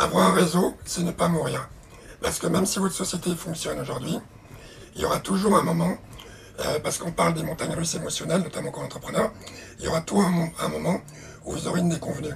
Avoir un réseau, c'est ne pas mourir. Parce que même si votre société fonctionne aujourd'hui, il y aura toujours un moment, euh, parce qu'on parle des montagnes russes émotionnelles, notamment comme entrepreneur, il y aura toujours un, moment où vous aurez une déconvenue.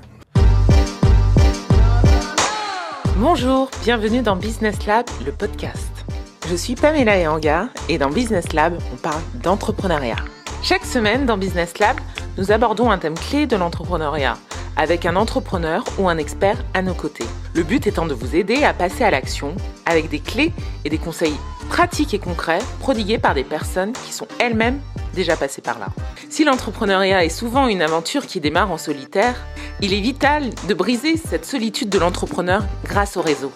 Bonjour, bienvenue dans Business Lab, le podcast. Je suis Pamela Ehanga et dans Business Lab, on parle d'entrepreneuriat. Chaque semaine dans Business Lab, nous abordons un thème clé de l'entrepreneuriat avec un entrepreneur ou un expert à nos côtés. Le but étant de vous aider à passer à l'action avec des clés et des conseils pratiques et concrets prodigués par des personnes qui sont elles-mêmes déjà passées par là. Si l'entrepreneuriat est souvent une aventure qui démarre en solitaire, il est vital de briser cette solitude de l'entrepreneur grâce au réseau.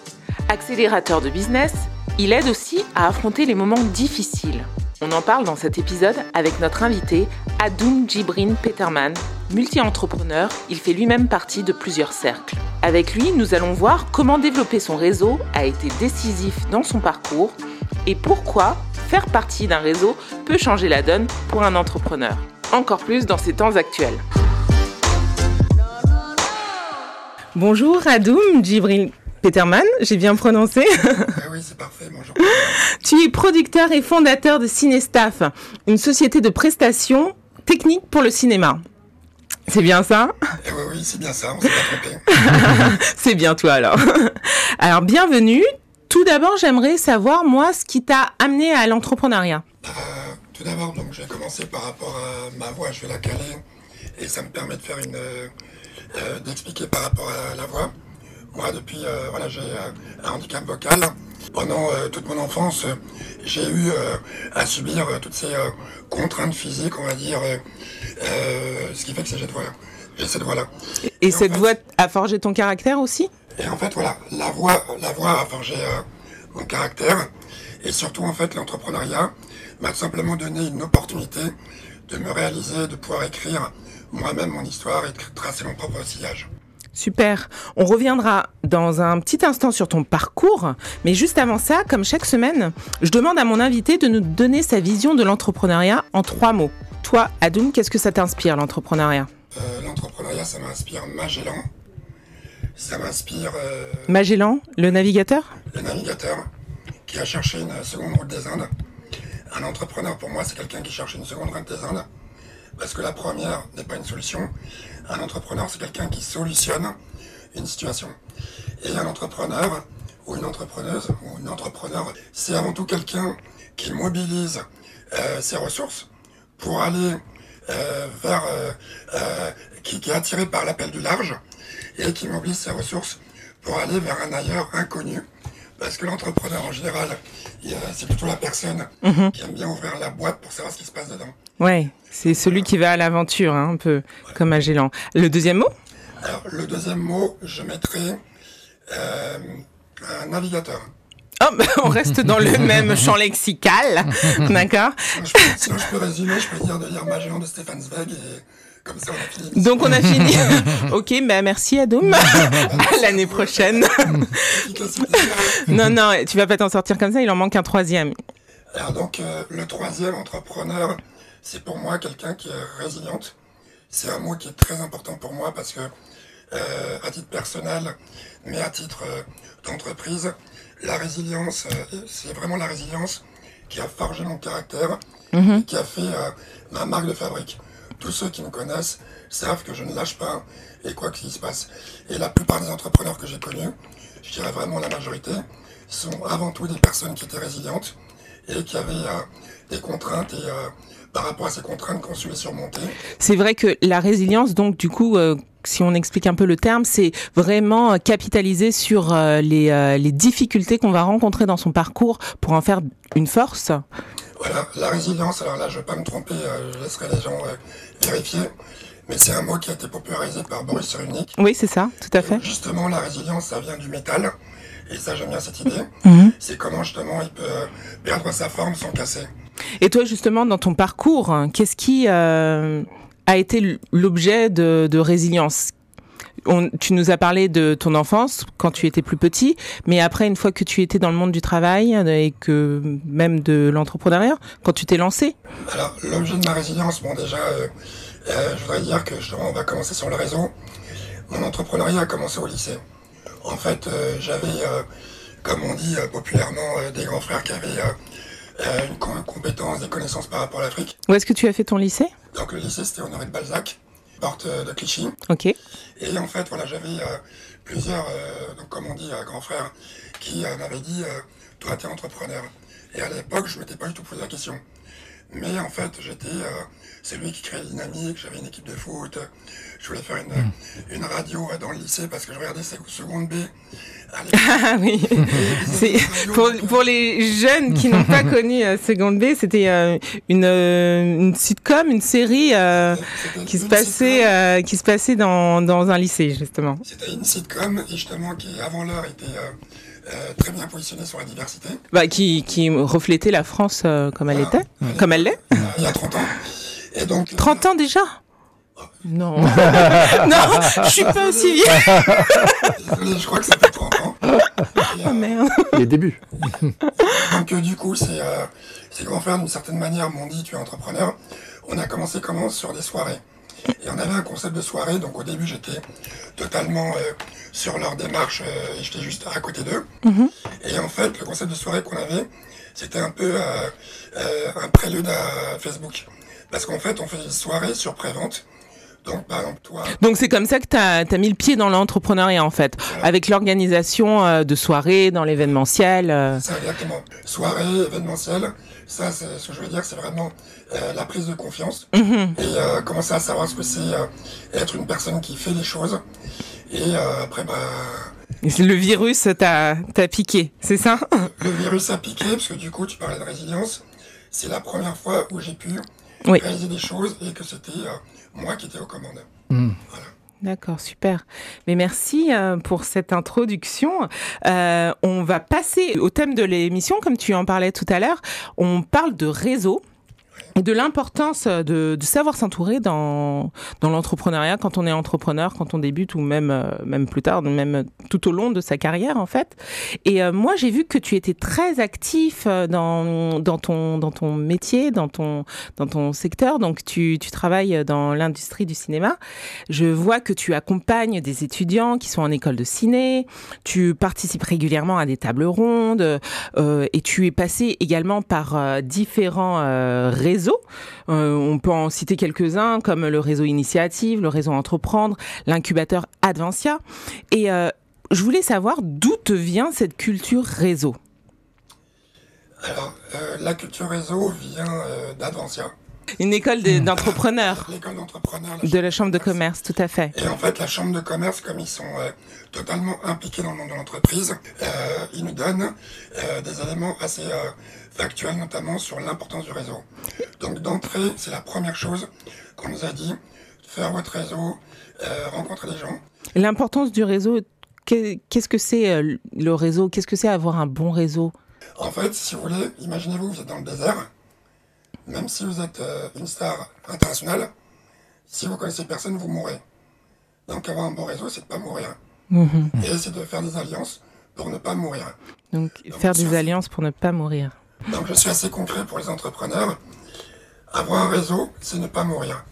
Accélérateur de business, il aide aussi à affronter les moments difficiles. On en parle dans cet épisode avec notre invité Adoum Djibrin Peterman, multi-entrepreneur, il fait lui-même partie de plusieurs cercles. Avec lui, nous allons voir comment développer son réseau a été décisif dans son parcours et pourquoi faire partie d'un réseau peut changer la donne pour un entrepreneur. Encore plus dans ces temps actuels. Bonjour Adoum Djibril Peterman, j'ai bien prononcé. Ah oui, c'est parfait, bonjour. Tu es producteur et fondateur de Cinestaff, une société de prestations techniques pour le cinéma. C'est bien ça? Eh oui, oui, c'est bien ça, on s'est pas trompé. C'est bien toi alors. Alors bienvenue. Tout d'abord, j'aimerais savoir moi ce qui t'a amené à l'entrepreneuriat. Euh, tout d'abord, donc, je vais commencer par rapport à ma voix, je vais la caler. Et ça me permet de faire une. euh, d'expliquer par rapport à la voix. Moi, depuis, euh, voilà, j'ai un handicap vocal. Pendant euh, toute mon enfance, euh, j'ai eu euh, à subir toutes ces contraintes physiques, on va dire, ce qui fait que j'ai cette voix-là. J'ai cette voix-là. Et cette fait- voix a forgé ton caractère aussi? Et en fait, voilà, la voix, la voix a forgé mon caractère. Et surtout, en fait, l'entrepreneuriat m'a tout simplement donné une opportunité de me réaliser, de pouvoir écrire moi-même mon histoire et de tracer mon propre sillage. Super. On reviendra dans un petit instant sur ton parcours, mais juste avant ça, comme chaque semaine, je demande à mon invité de nous donner sa vision de l'entrepreneuriat en trois mots. Toi, Adoum, qu'est-ce que ça t'inspire l'entrepreneuriat? Euh, l'entrepreneuriat, ça m'inspire Magellan. Ça m'inspire euh, Magellan, le navigateur? le navigateur qui a cherché une seconde route des Indes. Un entrepreneur, pour moi, c'est quelqu'un qui cherche une seconde route des Indes. Parce que la première n'est pas une solution. Un entrepreneur, c'est quelqu'un qui solutionne une situation. Et un entrepreneur, ou une entrepreneuse, ou une entrepreneur, c'est avant tout quelqu'un qui mobilise euh, ses ressources pour aller euh, vers... euh, qui, qui est attiré par l'appel du large et qui mobilise ses ressources pour aller vers un ailleurs inconnu. Parce que l'entrepreneur, en général, c'est plutôt la personne qui aime bien ouvrir la boîte pour savoir ce qui se passe dedans. Ouais, c'est celui qui va à l'aventure, hein, un peu comme Magellan. Le deuxième mot? Alors, le deuxième mot, je mettrai euh, un navigateur. Oh, bah, on reste dans le même champ lexical, d'accord? Sinon je, peux, résumer, je peux dire de lire Magellan de Stéphane Zweig et comme ça, on a fini. Donc on a fini. ok, bah merci Adoum. à l'année prochaine. Non, non, tu vas pas t'en sortir comme ça, il en manque un troisième. Alors donc, euh, le troisième entrepreneur, c'est pour moi quelqu'un qui est résiliente. C'est un mot qui est très important pour moi parce que, euh, à titre personnel, mais à titre euh, d'entreprise, la résilience, euh, c'est vraiment la résilience qui a forgé mon caractère, et qui a fait ma marque de fabrique. Tous ceux qui me connaissent savent que je ne lâche pas et quoi qu'il se passe. Et la plupart des entrepreneurs que j'ai connus, je dirais vraiment la majorité, sont avant tout des personnes qui étaient résilientes et qui avaient des contraintes et par rapport à ces contraintes qu'on su les surmonter. C'est vrai que la résilience, donc du coup, euh, si on explique un peu le terme, c'est vraiment euh, capitaliser sur euh, les, euh, les difficultés qu'on va rencontrer dans son parcours pour en faire une force. Voilà, la résilience, alors là je ne vais pas me tromper, je laisserai les gens vérifier, mais c'est un mot qui a été popularisé par Boris Cyrulnik. Oui, c'est ça, tout à fait. Justement, la résilience, ça vient du métal, et ça j'aime bien cette idée. Mhm. C'est comment justement il peut perdre sa forme sans casser. Et toi, justement, dans ton parcours, hein, qu'est-ce qui euh, a été l'objet de, résilience? On- Tu nous as parlé de ton enfance quand tu étais plus petit, mais après, une fois que tu étais dans le monde du travail euh, et que même de l'entrepreneuriat, quand tu t'es lancé, Alors, l'objet de ma résilience, bon déjà, euh, je voudrais dire que justement, on va commencer sur le réseau. Mon entrepreneuriat a commencé au lycée. En fait, j'avais, comme on dit populairement, des grands frères qui avaient une co- compétence, des connaissances par rapport à l'Afrique. Où est-ce que tu as fait ton lycée? Donc le lycée, c'était Honoré de Balzac, porte euh, de Clichy. Ok. Et en fait, voilà, j'avais euh, plusieurs, euh, donc comme on dit, euh, grands frères, qui euh, m'avaient dit, euh, toi, t'es entrepreneur. Et à l'époque, je m'étais pas du tout posé la question. Mais en fait, j'étais euh, celui qui créait dynamique, j'avais une équipe de foot, euh, je voulais faire une, une radio euh, dans le lycée parce que je regardais Sec- seconde B. Ah oui. C'est pour, pour les jeunes qui n'ont pas connu euh, Seconde B, c'était euh, une, une sitcom, une série qui se passait qui se passait dans, dans un lycée justement. C'était une sitcom, et justement, qui, avant l'heure, était euh, euh, très bien positionnée sur la diversité. Bah, qui, qui reflétait la France euh, comme elle était, comme elle l'est. Il y a 30 ans. Et donc, 30 ans déjà Non. non, je suis pas aussi vieille. désolé, je crois que c'était 30 ans. Et, Oh euh, merde. Les débuts. Donc euh, du coup, c'est euh, ces grands frères d'une certaine manière m'ont dit tu es entrepreneur. On a commencé comment? Sur des soirées. Et on avait un concept de soirée, donc au début j'étais totalement euh, sur leur démarche euh, et j'étais juste à côté d'eux. Et en fait, le concept de soirée qu'on avait, c'était un peu euh, euh, un prélude à Facebook. Parce qu'en fait, on faisait des soirées sur pré-vente. Donc par exemple, toi, Donc c'est comme ça que tu as, mis le pied dans l'entrepreneuriat en fait, avec l'organisation euh, de soirées dans l'événementiel. euh. Ça, exactement. Soirée, événementielle, ça, c'est ce que je veux dire, c'est vraiment euh, la prise de confiance. Et euh, commencer à savoir ce que c'est euh, être une personne qui fait les choses. Et après, bah, Le virus t'a t'a piqué, c'est ça? Le virus a piqué, parce que du coup, tu parlais de résilience. C'est la première fois où j'ai pu Oui. réaliser des choses et que c'était moi qui étais aux commandes. D'accord, super. Mais merci euh, pour cette introduction. Euh, on va passer au thème de l'émission, comme tu en parlais tout à l'heure. On parle de réseau et de l'importance de, savoir s'entourer dans, dans l'entrepreneuriat quand on est entrepreneur, quand on débute ou même, euh, même plus tard, même tout au long de sa carrière en fait. Et euh, moi j'ai vu que tu étais très actif euh, dans, dans, ton, dans ton métier, dans ton, dans ton secteur. Donc tu, tu travailles dans l'industrie du cinéma. Je vois que tu accompagnes des étudiants qui sont en école de ciné, tu participes régulièrement à des tables rondes et tu es passé également par différents euh, réseaux. Euh, on peut en citer quelques-uns comme le réseau Initiative, le réseau Entreprendre, l'incubateur Advancia. Et euh, je voulais savoir d'où te vient cette culture réseau. Alors, euh, la culture réseau vient d'Advancia, Une école de- d'entrepreneurs l'école d'entrepreneurs. de la chambre de commerce, tout à fait. Et en fait, la chambre de commerce, comme ils sont euh, totalement impliqués dans le monde de l'entreprise, euh, ils nous donnent euh, des éléments assez factuels, notamment sur l'importance du réseau. Donc d'entrée, c'est la première chose qu'on nous a dit, faire votre réseau, euh, rencontrer des gens. L'importance du réseau, qu'est- qu'est-ce que c'est euh, le réseau? Qu'est-ce que c'est avoir un bon réseau? En fait, si vous voulez, imaginez-vous, vous êtes dans le désert, même si vous êtes euh, une star internationale, si vous connaissez personne, vous mourrez. Donc avoir un bon réseau, c'est de pas mourir. Et c'est de faire des alliances pour ne pas mourir. Donc faire des alliances pour ne pas mourir. Donc je suis assez concret pour les entrepreneurs. Avoir un réseau, c'est ne pas mourir.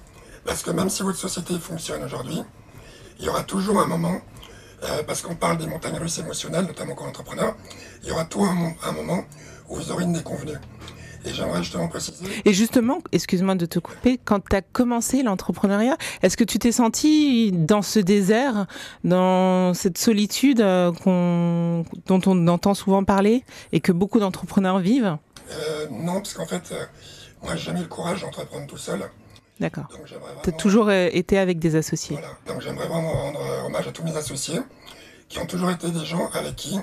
Parce que même si votre société fonctionne aujourd'hui, il y aura toujours un moment, euh, parce qu'on parle des montagnes russes émotionnelles, notamment comme entrepreneur, il y aura toujours un, mo- un moment où vous aurez une déconvenue. Et j'aimerais justement préciser, Et justement, excuse-moi de te couper, quand tu as commencé l'entrepreneuriat, est-ce que tu t'es senti dans ce désert, dans cette solitude euh, dont on entend souvent parler et que beaucoup d'entrepreneurs vivent? Euh, non, parce qu'en fait, euh, moi j'ai jamais eu le courage d'entreprendre tout seul. D'accord. Tu as toujours euh, été avec des associés. Voilà. Donc j'aimerais vraiment rendre euh, hommage à tous mes associés, qui ont toujours été des gens avec qui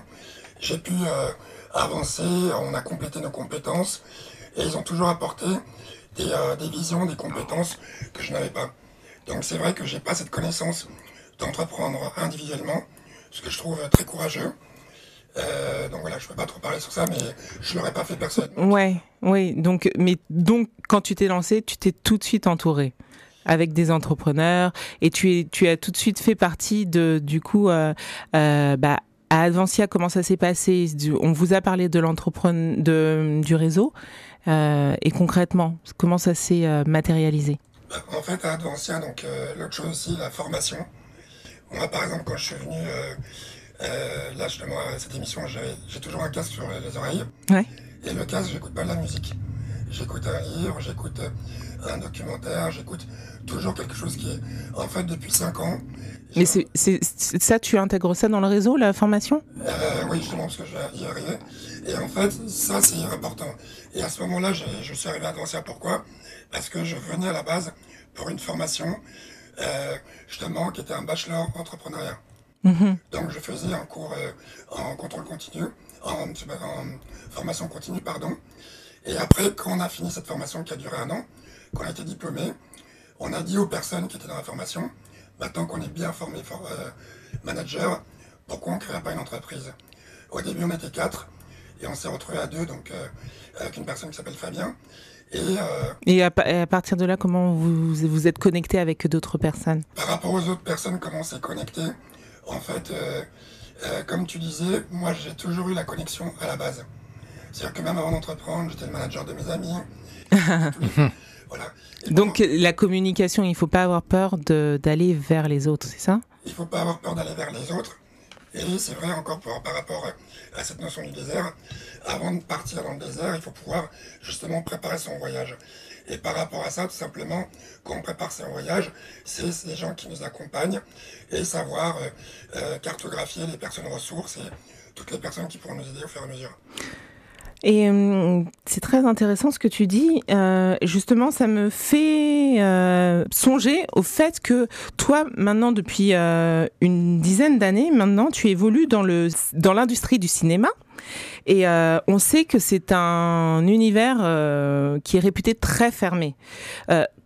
j'ai pu euh, avancer, on a complété nos compétences, et ils ont toujours apporté des, euh, des visions, des compétences que je n'avais pas. Donc c'est vrai que j'ai pas cette connaissance d'entreprendre individuellement, ce que je trouve très courageux. Euh, donc voilà, je peux pas trop parler sur ça, mais je l'aurais pas fait personnellement. Ouais, oui. Donc, mais donc, quand tu t'es lancé, tu t'es tout de suite entouré avec des entrepreneurs et tu es, tu as tout de suite fait partie de, du coup, euh, euh, bah, à Advancia, comment ça s'est passé? On vous a parlé de l'entrepreneur, de, du réseau et concrètement, comment ça s'est matérialisé? En fait, à Advancia, donc l'autre chose aussi, la formation. Moi, par exemple, quand je suis venu euh, euh, là justement cette émission, j'ai toujours un casque sur les oreilles. Ouais. Et le casque, j'écoute pas de la musique. J'écoute un livre, j'écoute un documentaire, j'écoute toujours quelque chose qui est en fait depuis 5 ans. Mais c'est ça, tu intègres ça dans le réseau, la formation? Euh, Oui, justement, parce que je y arriver. Et en fait, ça, c'est important. Et à ce moment-là, je suis arrivé à Dancia. Pourquoi? Parce que je venais à la base pour une formation, euh, justement, qui était un bachelor entrepreneuriat. Mhm. Donc, je faisais un cours euh, en contrôle continu, en, en, formation continue, pardon. Et après, quand on a fini cette formation qui a duré un an, qu'on a été diplômé, on a dit aux personnes qui étaient dans la formation, maintenant qu'on est bien formé euh, manager, pourquoi on ne créerait pas une entreprise? Au début, on était quatre, et on s'est retrouvé à deux, donc euh, avec une personne qui s'appelle Fabien. Et, euh, à, partir de là, comment vous vous êtes connecté avec d'autres personnes? Par rapport aux autres personnes, comment on s'est connecté En fait, comme tu disais, moi j'ai toujours eu la connexion à la base. C'est-à-dire que même avant d'entreprendre, j'étais le manager de mes amis. Donc la communication, il ne faut pas avoir peur d'aller vers les autres, c'est ça? Il ne faut pas avoir peur d'aller vers les autres. Et c'est vrai encore par rapport à cette notion du désert, avant de partir dans le désert, il faut pouvoir justement préparer son voyage. Et par rapport à ça, tout simplement, quand on prépare son voyage, c'est les gens qui nous accompagnent et savoir euh, euh, cartographier les personnes ressources et toutes les personnes qui pourront nous aider au fur et à mesure. Et euh, c'est très intéressant ce que tu dis. Justement, ça me fait songer au fait que toi, maintenant, depuis une dizaine d'années, maintenant, tu évolues dans le dans l'industrie du cinéma. Et on sait que c'est un univers qui est réputé très fermé.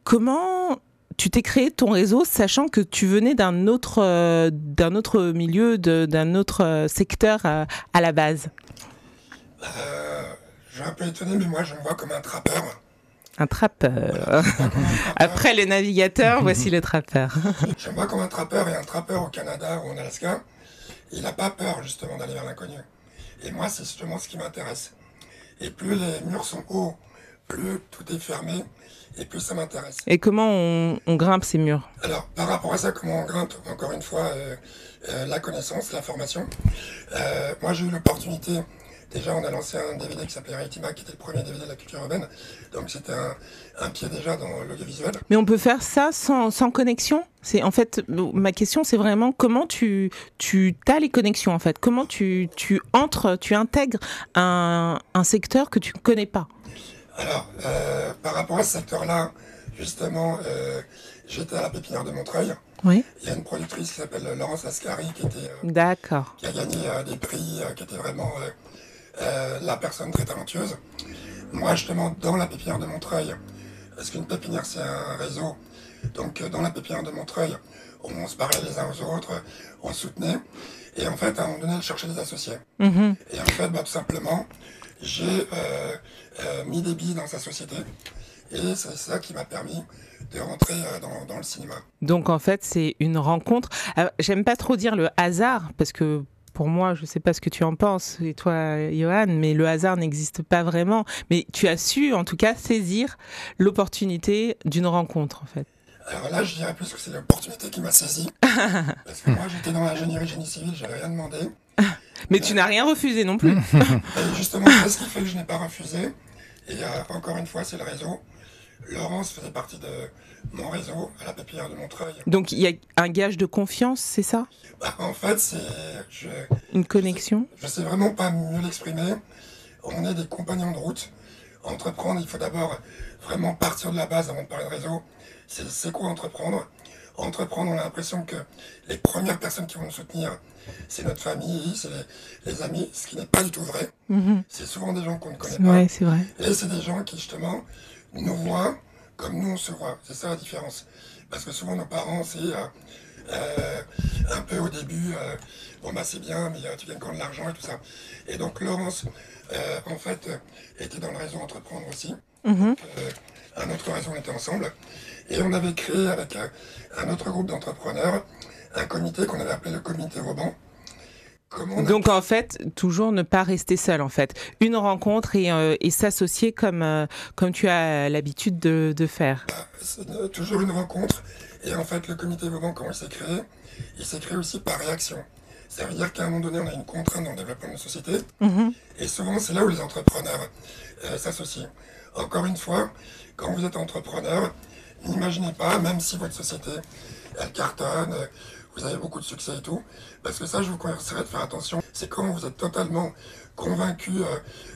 comment tu t'es créé ton réseau sachant que tu venais d'un autre, d'un autre milieu, d'un autre secteur à la base? Euh, je suis un peu étonné, mais moi je me vois comme un trappeur. Un trappeur. Après les navigateurs, voici les trappeurs. je me vois comme un trappeur et un trappeur au Canada ou en Alaska, il n'a pas peur justement d'aller vers l'inconnu. Et moi, c'est justement ce qui m'intéresse. Et plus les murs sont hauts, plus tout est fermé, et plus ça m'intéresse. Et comment on, grimpe ces murs? Alors, par rapport à ça, comment on grimpe, encore une fois, euh, euh, la connaissance, la formation. moi, j'ai eu l'opportunité Déjà, on a lancé un DVD qui s'appelait Raitima, qui était le premier DVD de la culture urbaine. Donc, c'était un, pied déjà dans l'audiovisuel. Mais on peut faire ça sans, connexion? C'est en fait ma question, c'est vraiment comment tu tu as les connexions en fait? Comment tu, tu entres, tu intègres un, un secteur que tu ne connais pas? Alors, euh, par rapport à ce secteur-là, justement, euh, j'étais à la pépinière de Montreuil. Oui. Il y a une productrice qui s'appelle Laurence Ascari qui était. Euh, D'accord. Qui a gagné des prix, qui était vraiment euh, la personne très talentueuse. Moi, justement, dans la pépinière de Montreuil, parce qu'une pépinière, c'est un réseau, donc euh, dans la pépinière de Montreuil, on se parlait les uns aux autres, on soutenait, et en fait, à un moment donné, elle cherchait des associés. Mm-hmm. Et en fait, bah, tout simplement, j'ai euh, mis des billes dans sa société, et c'est ça qui m'a permis de rentrer dans, dans, le cinéma. Donc en fait, c'est une rencontre. J'aime pas trop dire le hasard, parce que pour moi, je ne sais pas ce que tu en penses, et toi, Johan, mais le hasard n'existe pas vraiment. Mais tu as su, en tout cas, saisir l'opportunité d'une rencontre, en fait. Alors là, je dirais plus que c'est l'opportunité qui m'a saisi. parce que moi, j'étais dans l'ingénierie génie civil, j'avais rien demandé. Mais tu n'as rien refusé non plus. et justement, c'est ce qui fait que je n'ai pas refusé. Et euh, encore une fois, c'est le réseau. Laurence faisait partie de mon réseau à la pépinière de Montreuil. Donc il y a un gage de confiance, c'est ça? Bah, En fait, c'est. Une connexion? Je ne sais vraiment pas mieux l'exprimer. On est des compagnons de route. Entreprendre, il faut d'abord vraiment partir de la base avant de parler de réseau. C'est quoi entreprendre? Entreprendre, on a l'impression que les premières personnes qui vont nous soutenir, c'est notre famille, c'est les, amis, ce qui n'est pas du tout vrai. Mhm. C'est souvent des gens qu'on ne connaît pas. Ouais, c'est vrai. Et c'est des gens qui, justement, nous voient comme nous on se voit. C'est ça la différence. Parce que souvent nos parents, c'est euh, euh, un peu au début, euh, bon bah c'est bien, mais tu gagnes quand de l'argent et tout ça. Et donc Laurence, en fait, était dans le réseau Entreprendre aussi. Mhm. un autre réseau, on était ensemble. Et on avait créé avec un autre groupe d'entrepreneurs un comité qu'on avait appelé le comité Vauban. Donc en fait, toujours ne pas rester seul en fait. Une rencontre et, euh, s'associer comme, euh, comme tu as l'habitude de, faire. Bah, toujours une rencontre. Et en fait, le comité Vauban, quand il s'est créé, il s'est créé aussi par réaction. Ça veut dire qu'à un moment donné, on a une contrainte dans le développement de nos sociétés. Mhm. Et souvent, c'est là où les entrepreneurs euh, s'associent. Encore une fois, quand vous êtes entrepreneur, n'imaginez pas, même si votre société, elle cartonne, vous avez beaucoup de succès et tout, parce que ça, je vous conseillerais de faire attention. C'est quand vous êtes totalement convaincu euh,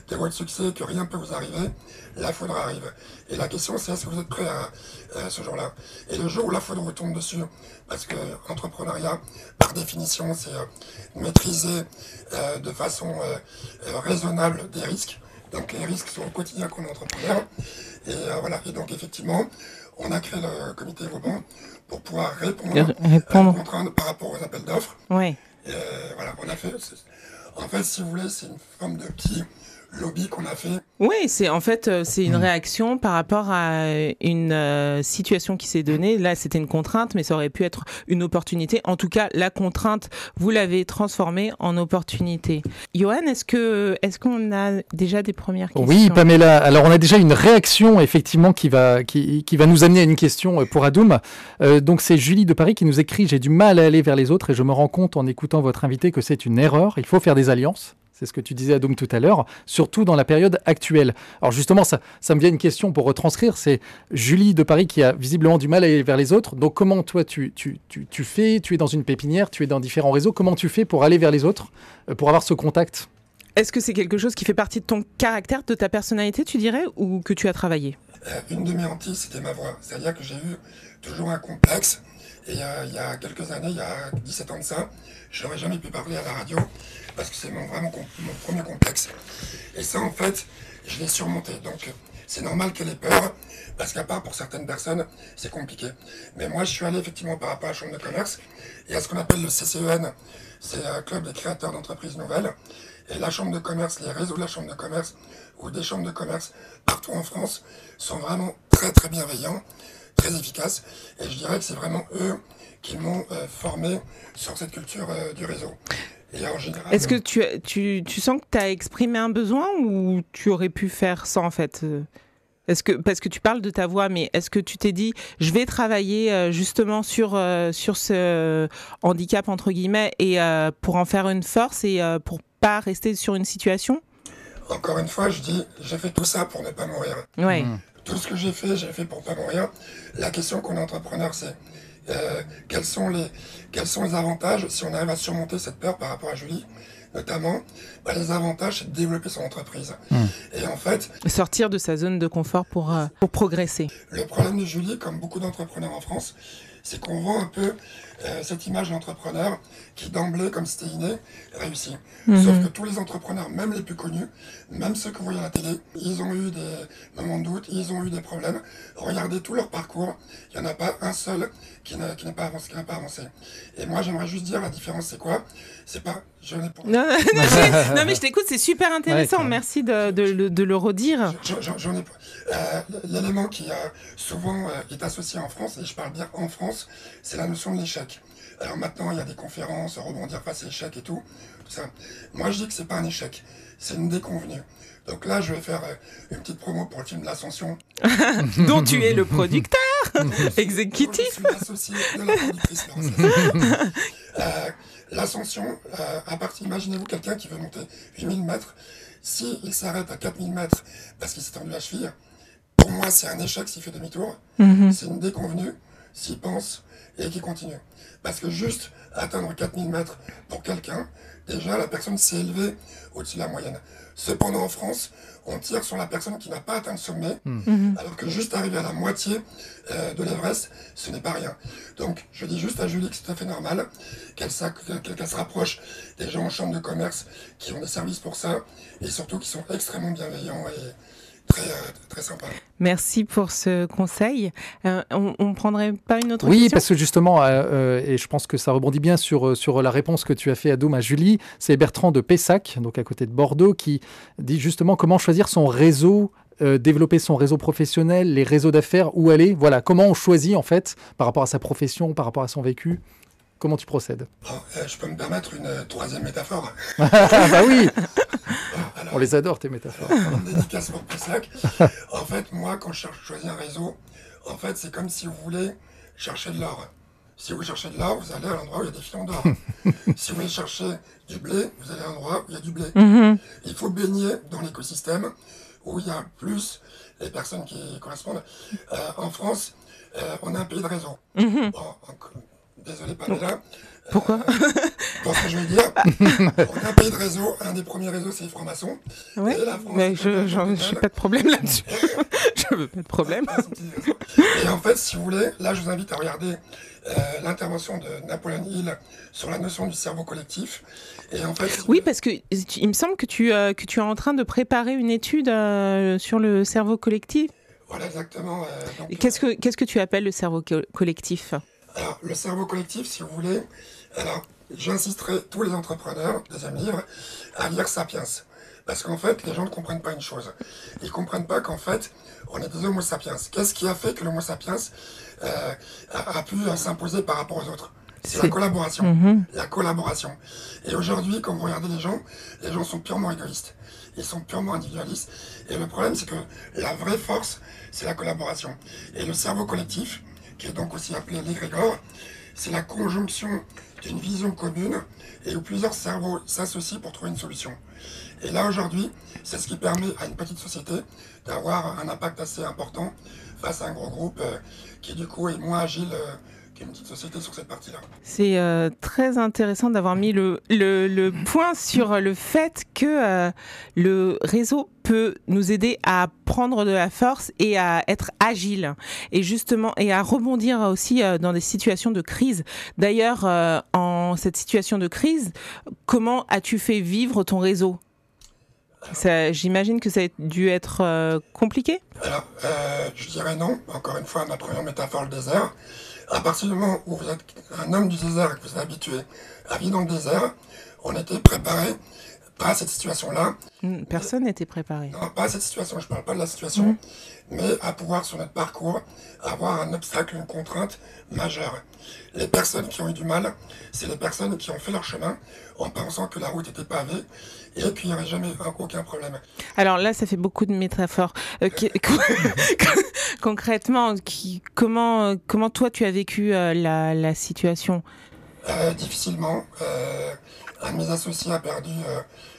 de votre succès, que rien ne peut vous arriver, la foudre arrive. Et la question, c'est est-ce que vous êtes prêt à, ce jour-là? Et le jour où la foudre vous tombe dessus, parce que l'entrepreneuriat, par définition, c'est euh, maîtriser euh, de façon raisonnable des risques. Donc les risques sont au quotidien qu'on entrepreneur. Et voilà. Et donc effectivement, on a créé le comité Vauban pour pouvoir répondre, répondre. à contraintes par rapport aux appels d'offres. Oui. voilà, on a fait. En fait, si vous voulez, c'est une forme de petit lobby qu'on a fait. Oui, c'est en fait euh, c'est une hmm. réaction par rapport à une euh, situation qui s'est donnée. Là, c'était une contrainte, mais ça aurait pu être une opportunité. En tout cas, la contrainte, vous l'avez transformée en opportunité. Johan, est-ce que est-ce qu'on a déjà des premières questions? Oui, Pamela. Alors, on a déjà une réaction effectivement qui va qui, qui va nous amener à une question euh, pour Adoum. donc, c'est Julie de Paris qui nous écrit "J'ai du mal à aller vers les autres et je me rends compte en écoutant votre invité que c'est une erreur. Il faut faire des alliances." C'est ce que tu disais à Doom tout à l'heure, surtout dans la période actuelle. Alors justement, ça, ça me vient une question pour retranscrire. C'est Julie de Paris qui a visiblement du mal à aller vers les autres. Donc comment toi tu, tu, tu, fais? Tu es dans une pépinière, tu es dans différents réseaux. Comment tu fais pour aller vers les autres, euh, pour avoir ce contact? Est-ce que c'est quelque chose qui fait partie de ton caractère, de ta personnalité, tu dirais, ou que tu as travaillé? Euh, Une de mes hantises, c'était ma voix. C'est-à-dire que j'ai eu toujours un complexe. Et euh, il y a quelques années, il y a 17 ans de ça, je n'aurais jamais pu parler à la radio parce que c'est vraiment mon premier complexe. Et ça, en fait, je l'ai surmonté. Donc, c'est normal qu'elle ait peur, parce qu'à part pour certaines personnes, c'est compliqué. Mais moi, je suis allé effectivement par rapport à la Chambre de commerce et à ce qu'on appelle le CCEN, c'est un club des créateurs d'entreprises nouvelles. Et la Chambre de commerce, les réseaux de la Chambre de commerce ou des chambres de commerce partout en France sont vraiment très très bienveillants, très efficaces. Et je dirais que c'est vraiment eux qui m'ont euh, formé sur cette culture euh, du réseau. Est-ce que tu, tu, tu, sens que tu as exprimé un besoin ou tu aurais pu faire ça en fait euh? est-ce que parce que tu parles de ta voix, mais est-ce que tu t'es dit je vais travailler euh, justement sur euh, sur ce handicap entre guillemets et pour en faire une force et pour pas rester sur une situation? Encore une fois, je dis j'ai fait tout ça pour ne pas mourir. Ouais. Mmh. Tout ce que j'ai fait, j'ai fait pour pas mourir. La question qu'on est entrepreneur, c'est euh, quels, sont les, quels sont les avantages si on arrive à surmonter cette peur par rapport à Julie notamment, bah, les avantages, c'est de développer son entreprise. Hmm. Et en fait... Sortir de sa zone de confort pour, euh, pour progresser. Le problème de Julie, comme beaucoup d'entrepreneurs en France, c'est qu'on vend un peu cette image d'entrepreneur qui d'emblée, comme c'était inné, réussit. Mhm. Sauf que tous les entrepreneurs, même les plus connus, même ceux que vous voyez à la télé, ils ont eu des moments de doute, ils ont eu des problèmes. Regardez tout leur parcours, il n'y en a pas un seul qui n'a pas, avancé, qui pas avancé. Et moi, j'aimerais juste dire la différence, c'est quoi? C'est pas je n'ai pas. Non, non, mais je t'écoute, c'est super intéressant. Merci de, de, de, le redire. J'en ai pas. Euh, l'élément qui a souvent euh, est associé en France, et je parle bien en France, c'est la notion de l'échec. Alors maintenant, il y a des conférences, rebondir face à l'échec et tout, ça. Moi, je dis que c'est pas un échec, c'est une déconvenue. Donc là, je vais faire euh, une petite promo pour le film de l'Ascension. dont tu es le producteur exécutif. Je suis associé de la productrice. L'Ascension, à partir, imaginez-vous quelqu'un qui veut monter 8000 mètres, s'il il s'arrête à 4000 mètres parce qu'il s'est tendu la cheville, pour moi, c'est un échec s'il fait demi-tour. Mhm. C'est une déconvenue s'il pense et qu'il continue. Parce que juste atteindre 4000 mètres pour quelqu'un, déjà la personne s'est élevée au-dessus de la moyenne. Cependant, en France, on tire sur la personne qui n'a pas atteint le sommet, mhm. alors que juste arriver à la moitié euh, de l'Everest, ce n'est pas rien. Donc, je dis juste à Julie que c'est tout à fait normal qu'elle se rapproche des gens en chambre de commerce qui ont des services pour ça, et surtout qui sont extrêmement bienveillants et Très, euh, très, sympa. Merci pour ce conseil. Euh, on ne prendrait pas une autre oui, question Oui, parce que justement, euh, et je pense que ça rebondit bien sur, sur la réponse que tu as fait à Doum à Julie, c'est Bertrand de Pessac, donc à côté de Bordeaux, qui dit justement comment choisir son réseau développer son réseau professionnel, les réseaux d'affaires, où aller. Voilà, comment on choisit en fait par rapport à sa profession, par rapport à son vécu. Comment tu procèdes? Oh, Je peux me permettre une troisième métaphore Bah oui on les adore, tes métaphores. dédicace pour Pessac. En fait, moi, quand je cherche choisir un réseau, en fait, c'est comme si vous voulez chercher de l'or. Si vous cherchez de l'or, vous allez à l'endroit où il y a des filons d'or. si vous voulez chercher du blé, vous allez à l'endroit où il y a du blé. Mhm. Il faut baigner dans l'écosystème où il y a plus les personnes qui correspondent. Euh, en France, euh, on a un pays de réseau. Mhm. Bon, désolé Pamela. Pourquoi Pour ce que je veux dire, on a un pays de réseau. Un des premiers réseaux, c'est les francs-maçons. France, Mais je total. pas de problème là-dessus. je veux pas de problème. Et en fait, si vous voulez, là, je vous invite à regarder euh, l'intervention de Napoléon Hill sur la notion du cerveau collectif. Et en fait, si Oui, parce que il me semble que tu, euh, que tu es en train de préparer une étude euh, sur le cerveau collectif. voilà exactement. euh, Qu'est-ce que qu'est-ce que tu appelles le cerveau co- collectif? Alors, le cerveau collectif, si vous voulez, alors, j'insisterai tous les entrepreneurs, deuxième livre, à lire Sapiens. Parce qu'en fait, les gens ne comprennent pas une chose. Ils ne comprennent pas qu'en fait, on est des homo sapiens. Qu'est-ce qui a fait que l'homo sapiens euh, a, a pu euh, s'imposer par rapport aux autres? C'est la collaboration. Mhm. La collaboration. Et aujourd'hui, quand vous regardez les gens, les gens sont purement égoïstes. Ils sont purement individualistes. Et le problème, c'est que la vraie force, c'est la collaboration. Et le cerveau collectif, qui est donc aussi appelé l'égrégore, c'est la conjonction d'une vision commune et où plusieurs cerveaux s'associent pour trouver une solution. Et là, aujourd'hui, c'est ce qui permet à une petite société d'avoir un impact assez important face à un gros groupe euh, qui, du coup, est moins agile euh, sur cette partie-là. C'est euh, très intéressant d'avoir mis le, le, le point sur le fait que euh, le réseau peut nous aider à prendre de la force et à être agile et justement et à rebondir aussi euh, dans des situations de crise. D'ailleurs, euh, en cette situation de crise, comment as-tu fait vivre ton réseau? J'imagine que ça a dû être euh, compliqué? Alors, euh, je dirais non. Encore une fois, ma première métaphore, le désert. À partir du moment où vous êtes un homme du désert et que vous êtes habitué à vivre dans le désert, on était préparé pas à cette situation-là. Hmm, Personne n'était préparé. Non, pas à cette situation, je parle pas de la situation, mais à pouvoir, sur notre parcours, avoir un obstacle, une contrainte majeure. Les personnes qui ont eu du mal, c'est les personnes qui ont fait leur chemin en pensant que la route était pavée et qu'il n'y aurait jamais aucun problème. Alors là, ça fait beaucoup de métaphores. Euh, qui- concrètement, qui, comment, comment toi tu as vécu euh, la, la situation? Euh, difficilement. Un de mes associés a perdu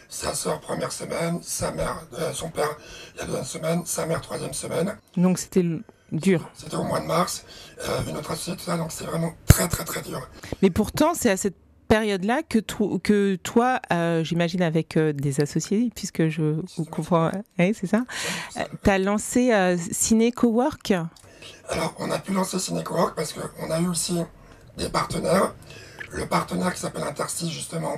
sa sœur première semaine, sa mère, son père la deuxième semaine, sa mère troisième semaine. Donc c'était dur. C'était au mois de mars. Une autre associée, tout ça, donc c'est vraiment très très très dur. Mais pourtant, c'est à cette période-là que, to- que toi, euh, j'imagine avec euh, des associés, puisque je vous comprends, oui, c'est ça, tu as lancé euh, Ciné Cowork? Alors, on a pu lancer Cinecowork parce qu'on a eu aussi des partenaires. Le partenaire qui s'appelle Interstice, justement,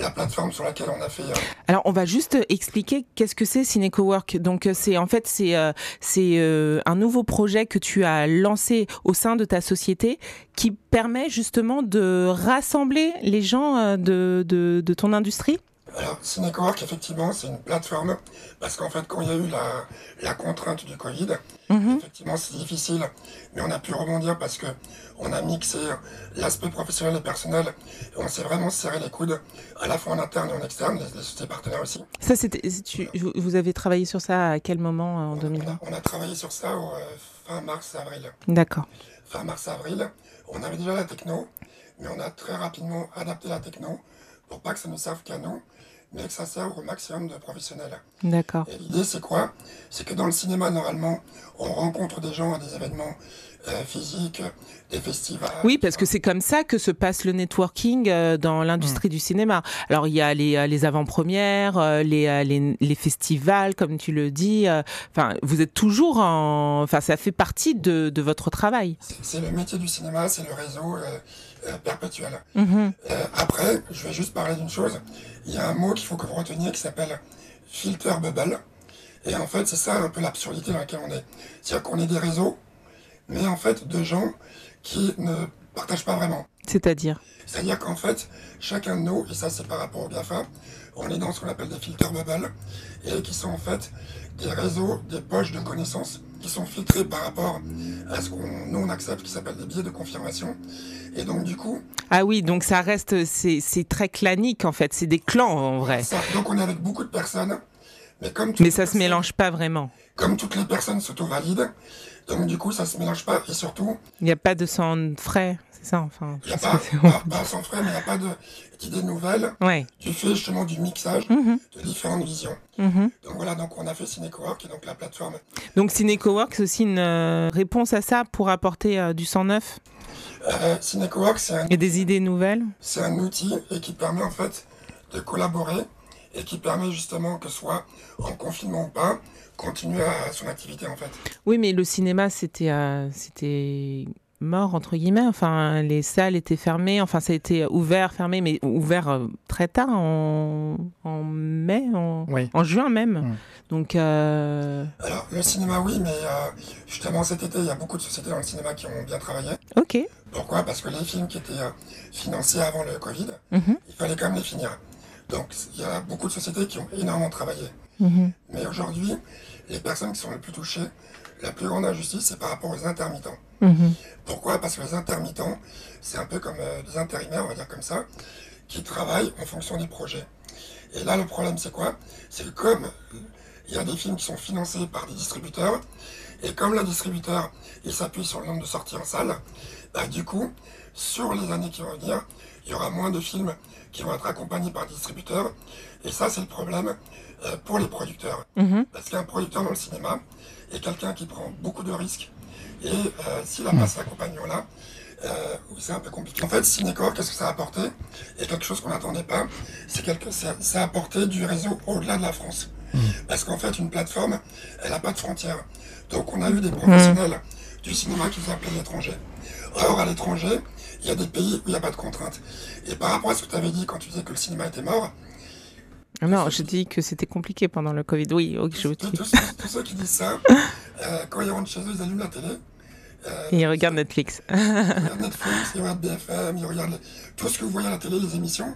la plateforme sur laquelle on a fait. euh, Alors, on va juste expliquer qu'est-ce que c'est Ciné Cowork. Donc, euh, c'est en fait c'est euh, c'est euh, un nouveau projet que tu as lancé au sein de ta société qui permet justement de rassembler les gens euh, de, de, de ton industrie. Alors, Cinecowork, effectivement, c'est une plateforme parce qu'en fait, quand il y a eu la, la contrainte du Covid, Mhm. effectivement, c'est difficile, mais on a pu rebondir parce que on a mixé l'aspect professionnel et personnel et on s'est vraiment serré les coudes, à la fois en interne et en externe, les, les sociétés partenaires aussi. Ça, c'était. tu- Vous avez travaillé sur ça à quel moment en On a- 2020 on a, travaillé sur ça au euh, fin mars-avril. D'accord. fin mars-avril, on avait déjà la techno, mais on a très rapidement adapté la techno pour pas que ça ne serve qu'à nous, mais que ça serve au maximum de professionnels. D'accord. Et l'idée, c'est quoi? C'est que dans le cinéma, normalement, on rencontre des gens à des événements euh, physiques, des festivals. Oui, parce que c'est comme ça que se passe le networking euh, dans l'industrie du cinéma. Alors, il y a les, euh, les avant-premières, euh, les, les, les festivals, comme tu le dis. Enfin, vous êtes toujours en. Enfin, ça fait partie de, de votre travail. C'est le métier du cinéma, c'est le réseau euh, euh, perpétuel. Mhm. Euh, après, je vais juste parler d'une chose. Il y a un mot qu'il faut que vous reteniez qui s'appelle filter bubble. Et en fait, c'est ça un peu l'absurdité dans laquelle on est. C'est-à-dire qu'on est des réseaux, mais en fait de gens qui ne partagent pas vraiment. C'est-à-dire C'est-à-dire qu'en fait, chacun de nous, et ça c'est par rapport au GAFA, on est dans ce qu'on appelle des filter bubble, et qui sont en fait des réseaux, des poches de connaissances qui sont filtrés par rapport à ce qu'on nous on accepte, qui s'appelle des biais de confirmation. Et donc du coup, Ah oui, donc ça reste. C'est très clanique, en fait. C'est des clans, en vrai. Ça, donc on est avec beaucoup de personnes, mais comme Mais les ça se mélange pas vraiment. Comme toutes les personnes s'auto-valident, donc du coup ça se mélange pas et surtout Il n'y a pas de sang frais, c'est ça, enfin. Il n'y a pas, pas, pas, sans frais, mais il n'y a pas d'idées nouvelles. Ouais. Du fait justement du mixage Mhm. de différentes visions. Mhm. Donc voilà, donc on a fait Cinecowork, est donc la plateforme. Donc CineCowork, c'est aussi une euh, réponse à ça pour apporter euh, du sang neuf Euh, Cinecowork, c'est un, et des idées nouvelles? c'est un outil et qui permet en fait de collaborer et qui permet justement que soit en confinement ou pas, continuer à son activité en fait. Oui, mais le cinéma, c'était euh, c'était mort entre guillemets. Enfin, les salles étaient fermées. Enfin, ça a été ouvert, fermé, mais ouvert euh, très tard en, en mai, en, Oui. en juin même. Donc, euh, Alors le cinéma oui, mais euh, justement cet été, il y a beaucoup de sociétés dans le cinéma qui ont bien travaillé. ok. Pourquoi? Parce que les films qui étaient euh, financés avant le Covid, Mhm. il fallait quand même les finir. Donc il y a beaucoup de sociétés qui ont énormément travaillé. Mhm. Mais aujourd'hui, les personnes qui sont les plus touchées, la plus grande injustice, c'est par rapport aux intermittents. Mhm. Pourquoi? Parce que les intermittents, c'est un peu comme euh, des intérimaires, on va dire comme ça, qui travaillent en fonction des projets. Et là, le problème, c'est quoi? C'est que comme il y a des films qui sont financés par des distributeurs, et comme le distributeur, il s'appuie sur le nombre de sorties en salle, bah, du coup, sur les années qui vont venir, il y aura moins de films qui vont être accompagnés par des distributeurs. Et ça, c'est le problème euh, pour les producteurs. Mhm. Parce qu'un producteur dans le cinéma est quelqu'un qui prend beaucoup de risques. Et euh, s'il n'a pas cet accompagnement-là, euh, c'est un peu compliqué. En fait, Cinécor, qu'est-ce que ça a apporté Et quelque chose qu'on n'attendait pas, c'est quelque, ça, ça a apporté du réseau au-delà de la France. Parce qu'en fait, une plateforme, elle n'a pas de frontières. Donc on a eu des professionnels du cinéma qui nous appelaient à l'étranger. Or, à l'étranger, il y a des pays où il n'y a pas de contraintes. Et par rapport à ce que tu avais dit quand tu disais que le cinéma était mort, Non, je dis que c'était compliqué pendant le Covid. Oui, ok, je vous dis. tous- ceux qui disent ça, euh, quand ils rentrent chez eux, ils allument la télé. euh, Et regarde Netflix. Ils regardent Netflix, ils regardent BFM, ils regardent les- tout ce que vous voyez à la télé, les émissions.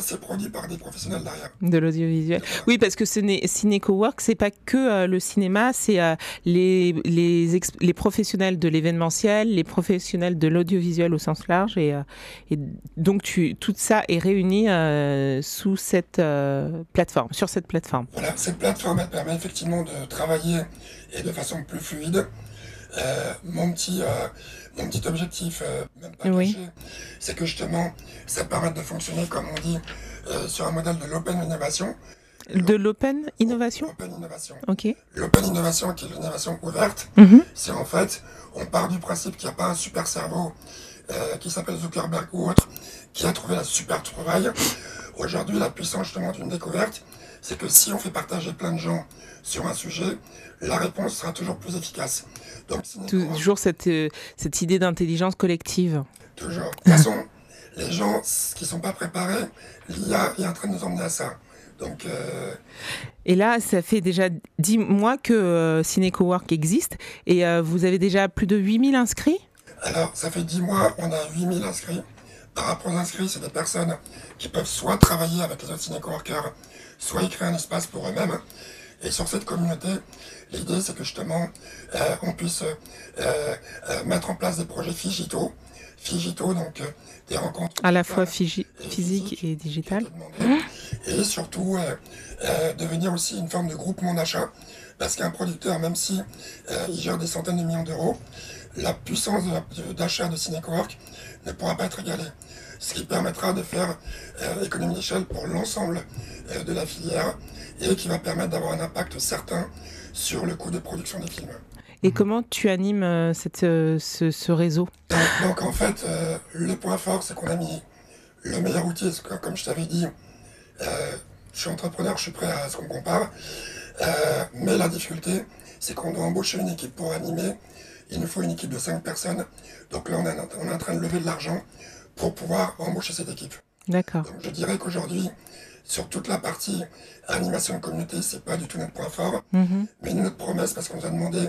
C'est produit par des professionnels derrière. De l'audiovisuel. Oui, parce que ce n'est Ciné-Cowork, c'est pas que euh, le cinéma, c'est euh, les, les, professionnels de l'événementiel, les professionnels de l'audiovisuel au sens large. Et, euh, et donc, tu, tout ça est réuni sous cette plateforme, sur cette plateforme. Voilà, cette plateforme, elle permet effectivement de travailler et de façon plus fluide. Euh, mon, petit, euh, mon petit objectif, euh, même pas Oui. c'est que justement, ça permette de fonctionner, comme on dit, sur un modèle de l'open innovation. De l'open innovation Open innovation. Ok. L'open innovation, qui est l'innovation ouverte, Mhm. c'est en fait, on part du principe qu'il n'y a pas un super cerveau qui s'appelle Zuckerberg ou autre, qui a trouvé la super trouvaille. Aujourd'hui, la puissance justement d'une découverte, c'est que si on fait partager plein de gens sur un sujet, la réponse sera toujours plus efficace. Donc, Toujours cette, euh, cette idée d'intelligence collective. toujours. De toute façon, les gens qui sont pas préparés, l'IA est en train de nous emmener à ça. Donc, euh, Et là, ça fait déjà 10 mois que euh, Ciné-Cowork existe et euh, vous avez déjà plus de 8000 inscrits? Alors, ça fait 10 mois, on a 8000 inscrits. Par rapport aux inscrits, c'est des personnes qui peuvent soit travailler avec les autres ciné-coworkers, soit y créer un espace pour eux-mêmes. Et sur cette communauté, l'idée, c'est que justement, euh, on puisse euh, euh, mettre en place des projets Figito. Figito, donc des rencontres. à la fois digitales physi- physique et qui digital. étaient demandées. Et surtout, devenir aussi une forme de groupement d'achat. Parce qu'un producteur, même si il gère des centaines de millions d'euros, la puissance de de- d'achat de Cinecowork ne pourra pas être égalée. Ce qui permettra de faire euh, économie d'échelle pour l'ensemble euh, de la filière et qui va permettre d'avoir un impact certain sur le coût de production des films. Et comment tu animes euh, cette, ce, ce réseau? Donc, donc, en fait, le point fort, c'est qu'on a mis le meilleur outil. Parce que, Comme je t'avais dit, je suis entrepreneur, je suis prêt à ce qu'on compare. Mais la difficulté, c'est qu'on doit embaucher une équipe pour animer. Il nous faut une équipe de 5 personnes. Donc là, on est, en- on est en train de lever de l'argent pour pouvoir embaucher cette équipe. D'accord. Donc je dirais qu'aujourd'hui, sur toute la partie animation de communauté, c'est pas du tout notre point fort. Mhm. Mais notre promesse, parce qu'on nous a demandé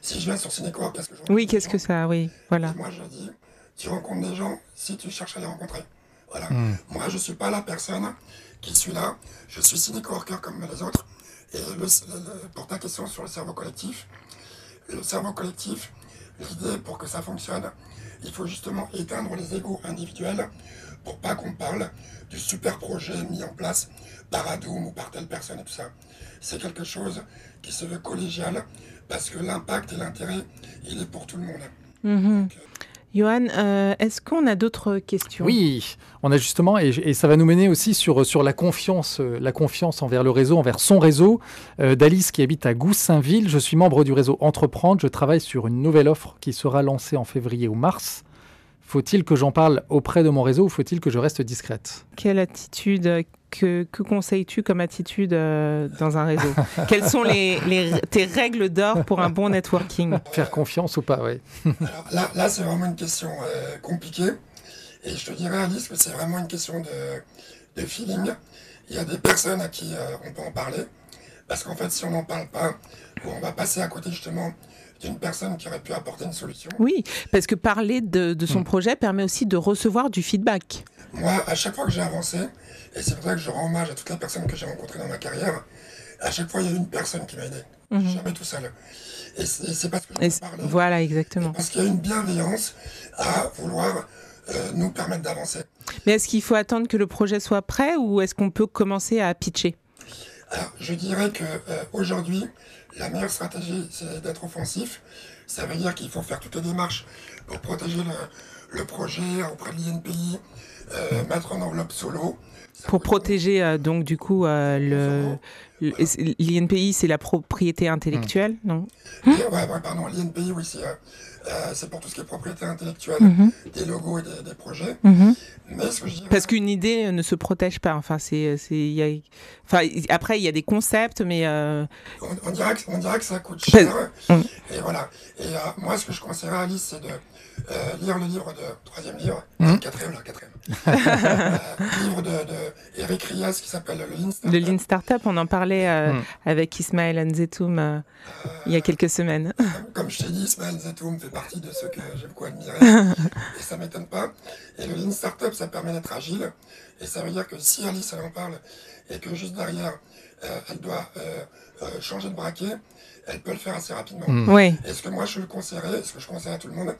si je viens sur Cinécoire, qu'est-ce que je Oui, qu'est-ce que ça Oui, voilà. et moi, je dis, tu rencontres des gens si tu cherches à les rencontrer. Voilà. Mm. Moi, je suis pas la personne qui suis là. Je suis ciné-coworker comme les autres. Et le- le- pour ta question sur le cerveau collectif, le cerveau collectif, l'idée pour que ça fonctionne, il faut justement éteindre les égaux individuels pour pas qu'on parle du super projet mis en place par Adoum ou par telle personne et tout ça. C'est quelque chose qui se veut collégial parce que l'impact et l'intérêt, il est pour tout le monde. Mhm. Donc, euh, Johan, euh, est-ce qu'on a d'autres questions? Oui, on a justement, et, ça va nous mener aussi sur, sur la, confiance, euh, la confiance envers le réseau, envers son réseau. Euh, D'Alice qui habite à Goussainville, je suis membre du réseau Entreprendre, je travaille sur une nouvelle offre qui sera lancée en février ou mars. Faut-il que j'en parle auprès de mon réseau ou faut-il que je reste discrète? Quelle attitude, que, conseilles-tu comme attitude euh, dans un réseau? Quelles sont les, tes règles d'or pour un bon networking? Faire confiance ou pas, oui. là, là c'est vraiment une question euh, compliquée. Et je te dirais, Alice, que c'est vraiment une question de, feeling. Il y a des personnes à qui euh, on peut en parler. Parce qu'en fait, si on n'en parle pas, on va passer à côté justement d'une personne qui aurait pu apporter une solution. Oui, parce que parler de, son hmm. projet permet aussi de recevoir du feedback. Moi, à chaque fois que j'ai avancé, et c'est pour ça que je rends hommage à toutes les personnes que j'ai rencontrées dans ma carrière, à chaque fois, il y a une personne qui m'a aidé. Mhm. Jamais tout seul. Et c'est parce que je parle. Voilà, exactement. Parce qu'il y a une bienveillance à vouloir euh, nous permettre d'avancer. Mais est-ce qu'il faut attendre que le projet soit prêt ou est-ce qu'on peut commencer à pitcher? Alors, je dirais qu'aujourd'hui, euh, la meilleure stratégie, c'est d'être offensif. Ça veut dire qu'il faut faire toutes les démarches pour protéger le, projet auprès de l'INPI, euh, mettre en enveloppe solo. Pour protéger euh, donc du coup euh, le, L'INPI, c'est la propriété intellectuelle, mmh. non Oui, pardon, l'INPI, oui, euh, c'est pour tout ce qui est propriété intellectuelle, mmh. des logos et des, projets. Mmh. Parce qu'une idée ne se protège pas. Enfin, c'est, enfin, après, il y a des concepts, mais. On, dirait que, on, dirait que, ça coûte cher. Et voilà. Et moi, ce que je conseillerais à Alice, c'est de euh, lire le livre de troisième livre, mmh. quatrième, là, quatrième. euh, livre de, de, Eric Rias qui s'appelle le Lean Startup. Le Lean Startup, on en parlait euh, mmh. avec Ismaël Nzetoum euh, il y a quelques semaines. Comme, je t'ai dit, Ismaël Nzetoum fait partie de ceux que j'ai beaucoup admirés et ça m'étonne pas. Et le Lean Startup, ça permet d'être agile et ça veut dire que si Alice elle en parle et que juste derrière elle doit changer de braquet, elle peut le faire assez rapidement. Mmh. Oui. Et ce que moi je le conseillerais, ce que je conseille à tout le monde,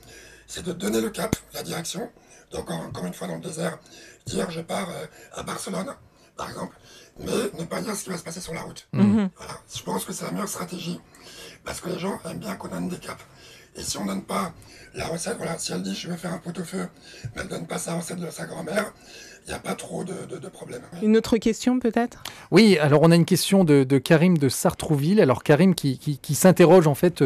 c'est de donner le cap, la direction. Donc encore une fois dans le désert, dire je pars euh, à Barcelone, par exemple, mais ne pas dire ce qui va se passer sur la route. Mhm. Voilà. Je pense que c'est la meilleure stratégie, parce que les gens aiment bien qu'on donne des caps. Et si on ne donne pas la recette, voilà, si elle dit je vais faire un pot-au-feu, mais elle ne donne pas sa recette de sa grand-mère, il n'y a pas trop de, de, problèmes. Une autre question peut-être? Oui, alors on a une question de, Karim de Sartrouville. Alors Karim qui, qui, qui s'interroge en fait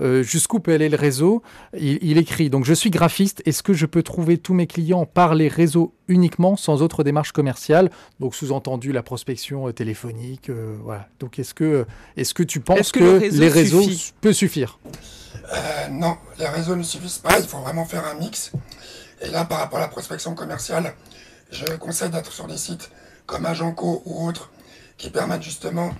euh, jusqu'où peut aller le réseau. Il, écrit donc je suis graphiste. Est-ce que je peux trouver tous mes clients par les réseaux uniquement, sans autre démarche commerciale? Donc sous-entendu la prospection euh, téléphonique. Euh, voilà. Donc est-ce que est-ce que tu penses que, les réseaux peuvent suffire? Non, les réseaux ne suffisent pas. Il faut vraiment faire un mix. Et là, par rapport à la prospection commerciale, je conseille d'être sur des sites comme Agenco ou autres qui permettent justement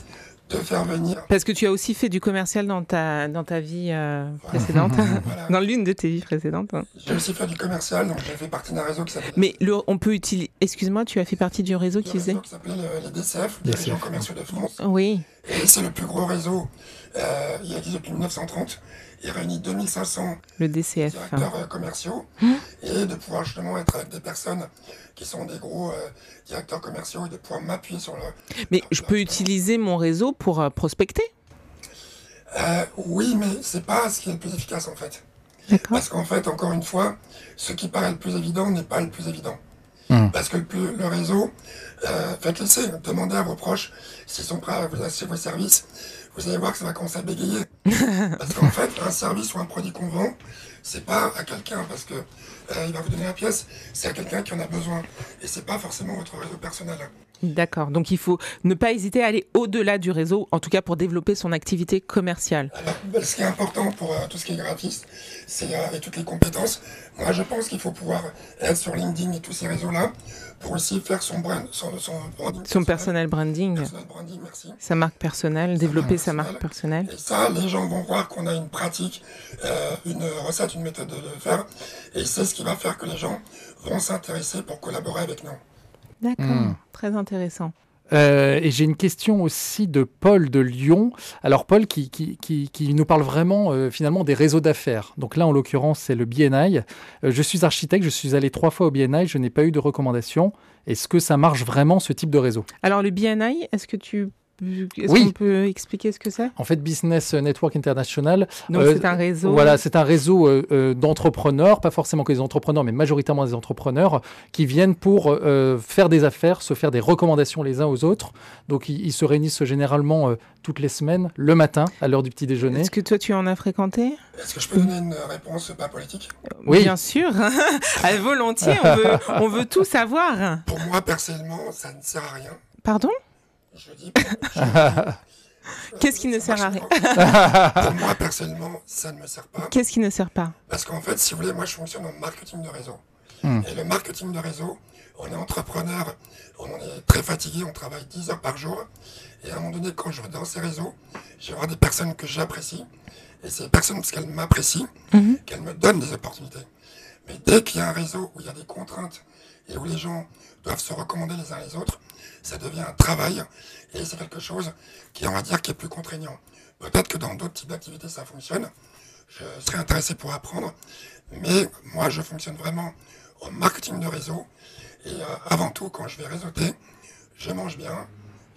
faire venir. Parce que tu as aussi fait du commercial dans ta, dans ta vie euh, précédente, dans l'une de tes vies précédentes. Hein. J'ai aussi fait du commercial, donc j'ai fait partie d'un réseau qui s'appelle. Mais le, on peut utiliser. Excuse-moi, tu as fait partie du réseau qui faisait. qui s'appelait les DCF, les régions commerciaux de France. Oui. Et c'est le plus gros réseau. Euh, il existe depuis 1930. Il réunit 2500 le DCF. directeurs euh, commerciaux hum. et de pouvoir justement être avec des personnes qui sont des gros euh, directeurs commerciaux et de pouvoir m'appuyer sur le. Mais je peux utiliser mon réseau pour euh, prospecter? Oui, mais c'est pas ce qui est le plus efficace en fait. Parce qu'en fait, encore une fois, ce qui paraît le plus évident n'est pas le plus évident. Hum. Parce que le, le réseau, faites l'essai, demandez à vos proches s'ils sont prêts à vous acheter vos services vous allez voir que ça va commencer à bégayer. parce qu'en fait, un service ou un produit qu'on vend, c'est pas à quelqu'un parce que euh, il va vous donner la pièce, c'est à quelqu'un qui en a besoin. Et c'est pas forcément votre réseau personnel. D'accord. Donc il faut ne pas hésiter à aller au-delà du réseau, en tout cas pour développer son activité commerciale. Alors, ce qui est important pour euh, tout ce qui est graphiste, c'est euh, et toutes les compétences. Moi, je pense qu'il faut pouvoir être sur LinkedIn et tous ces réseaux-là pour aussi faire son brand, son, son branding. Son personnel branding. branding merci. Sa marque personnelle, développer sa marque personnelle. Et ça, les gens vont voir qu'on a une pratique, euh, une recette, une méthode de, de faire. Et c'est ce qui va faire que les gens vont s'intéresser pour collaborer avec nous. D'accord, hmm. très intéressant. Euh, et j'ai une question aussi de Paul de Lyon. Alors Paul qui, qui, qui, nous parle vraiment euh, finalement des réseaux d'affaires. Donc là en l'occurrence c'est le BNI. Euh, je suis architecte, je suis allé trois fois au BNI, je n'ai pas eu de recommandation. Est-ce que ça marche vraiment ce type de réseau? Alors le BNI, est-ce que tu est-ce qu'on peut expliquer ce que c'est? En fait, Business Network International. Donc c'est un réseau. Voilà, c'est un réseau d'entrepreneurs, pas forcément que des entrepreneurs, mais majoritairement des entrepreneurs qui viennent pour faire des affaires, se faire des recommandations les uns aux autres. Donc ils, se réunissent généralement toutes les semaines, le matin, à l'heure du petit déjeuner. Est-ce que toi tu en as fréquenté? Est-ce que je peux donner une réponse pas politique? Oui. Bien sûr, à volontiers, on veut, on veut tout savoir. Pour moi, personnellement, ça ne sert à rien. Pardon? Je dis. Qu'est-ce qui ne sert à rien? Pour moi, personnellement, ça ne me sert pas. Qu'est-ce qui ne sert pas? Parce qu'en fait, si vous voulez, moi, je fonctionne en marketing de réseau. Hmm. Et le marketing de réseau, on est entrepreneur, on est très fatigué, on travaille 10 heures par jour. Et à un moment donné, quand je vais dans ces réseaux, je vais voir des personnes que j'apprécie. Et ces personnes, parce qu'elles m'apprécient, mhm. qu'elles me donnent des opportunités. Mais dès qu'il y a un réseau où il y a des contraintes et où les gens doivent se recommander les uns les autres, ça devient un travail et c'est quelque chose qui, on va dire, qui est plus contraignant. Peut-être que dans d'autres types d'activités, ça fonctionne. Je serais intéressé pour apprendre. Mais moi, je fonctionne vraiment au marketing de réseau. Et euh, avant tout, quand je vais réseauter, je mange bien,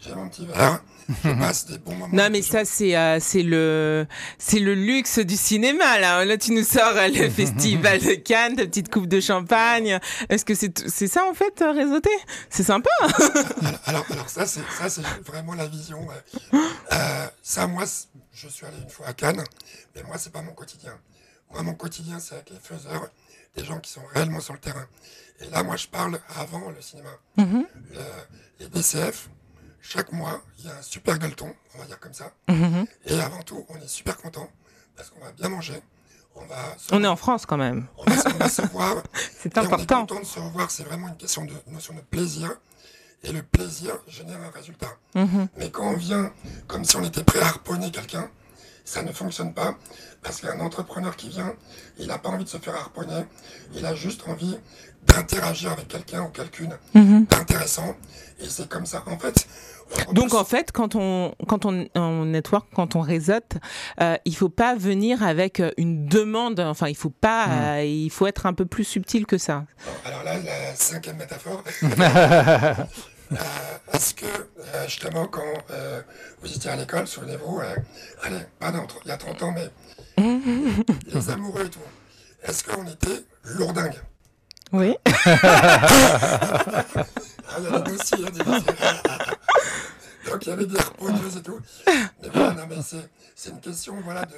j'ai mon petit verre, je passe des bons moments. Non, mais ça, c'est euh, c'est le c'est le luxe du cinéma là. Là, tu nous sors euh, le festival de Cannes, ta petite coupe de champagne. Est-ce que c'est c'est ça en fait euh, réseauter? C'est sympa. alors, alors, ça c'est ça c'est vraiment la vision. ça, moi, je suis allé une fois à Cannes, mais moi, c'est pas mon quotidien. Moi, mon quotidien, c'est avec les faiseurs, des gens qui sont réellement sur le terrain. Et là, moi, je parle avant le cinéma. Mm-hmm. les DCF, chaque mois, il y a un super gueuleton, on va dire comme ça. Mhm. Et avant tout, on est super content parce qu'on va bien manger. On, va on est en France quand même. On va, se voir. c'est important. On est content de se revoir. C'est vraiment une question de notion de plaisir. Et le plaisir génère un résultat. Mhm. Mais quand on vient comme si on était prêt à harponner quelqu'un, ça ne fonctionne pas. Parce qu'un entrepreneur qui vient, il n'a pas envie de se faire harponner. Il a juste envie d'interagir avec quelqu'un ou quelqu'une mhm. d'intéressant. Et c'est comme ça. En fait, donc en fait, quand on quand on, on network, quand on réseaute, euh, il faut pas venir avec une demande. Enfin, il faut pas. Hmm. Euh, il faut être un peu plus subtil que ça. Alors là, la cinquième métaphore. Euh, est-ce que justement quand vous étiez à l'école, souvenez-vous, allez, pas dans, il y a 30 ans, mais les amoureux et tout, est-ce qu'on était lourdingue? Oui. il. Donc il y avait des harponneuses et tout. Mais voilà, non, mais c'est une question voilà, de,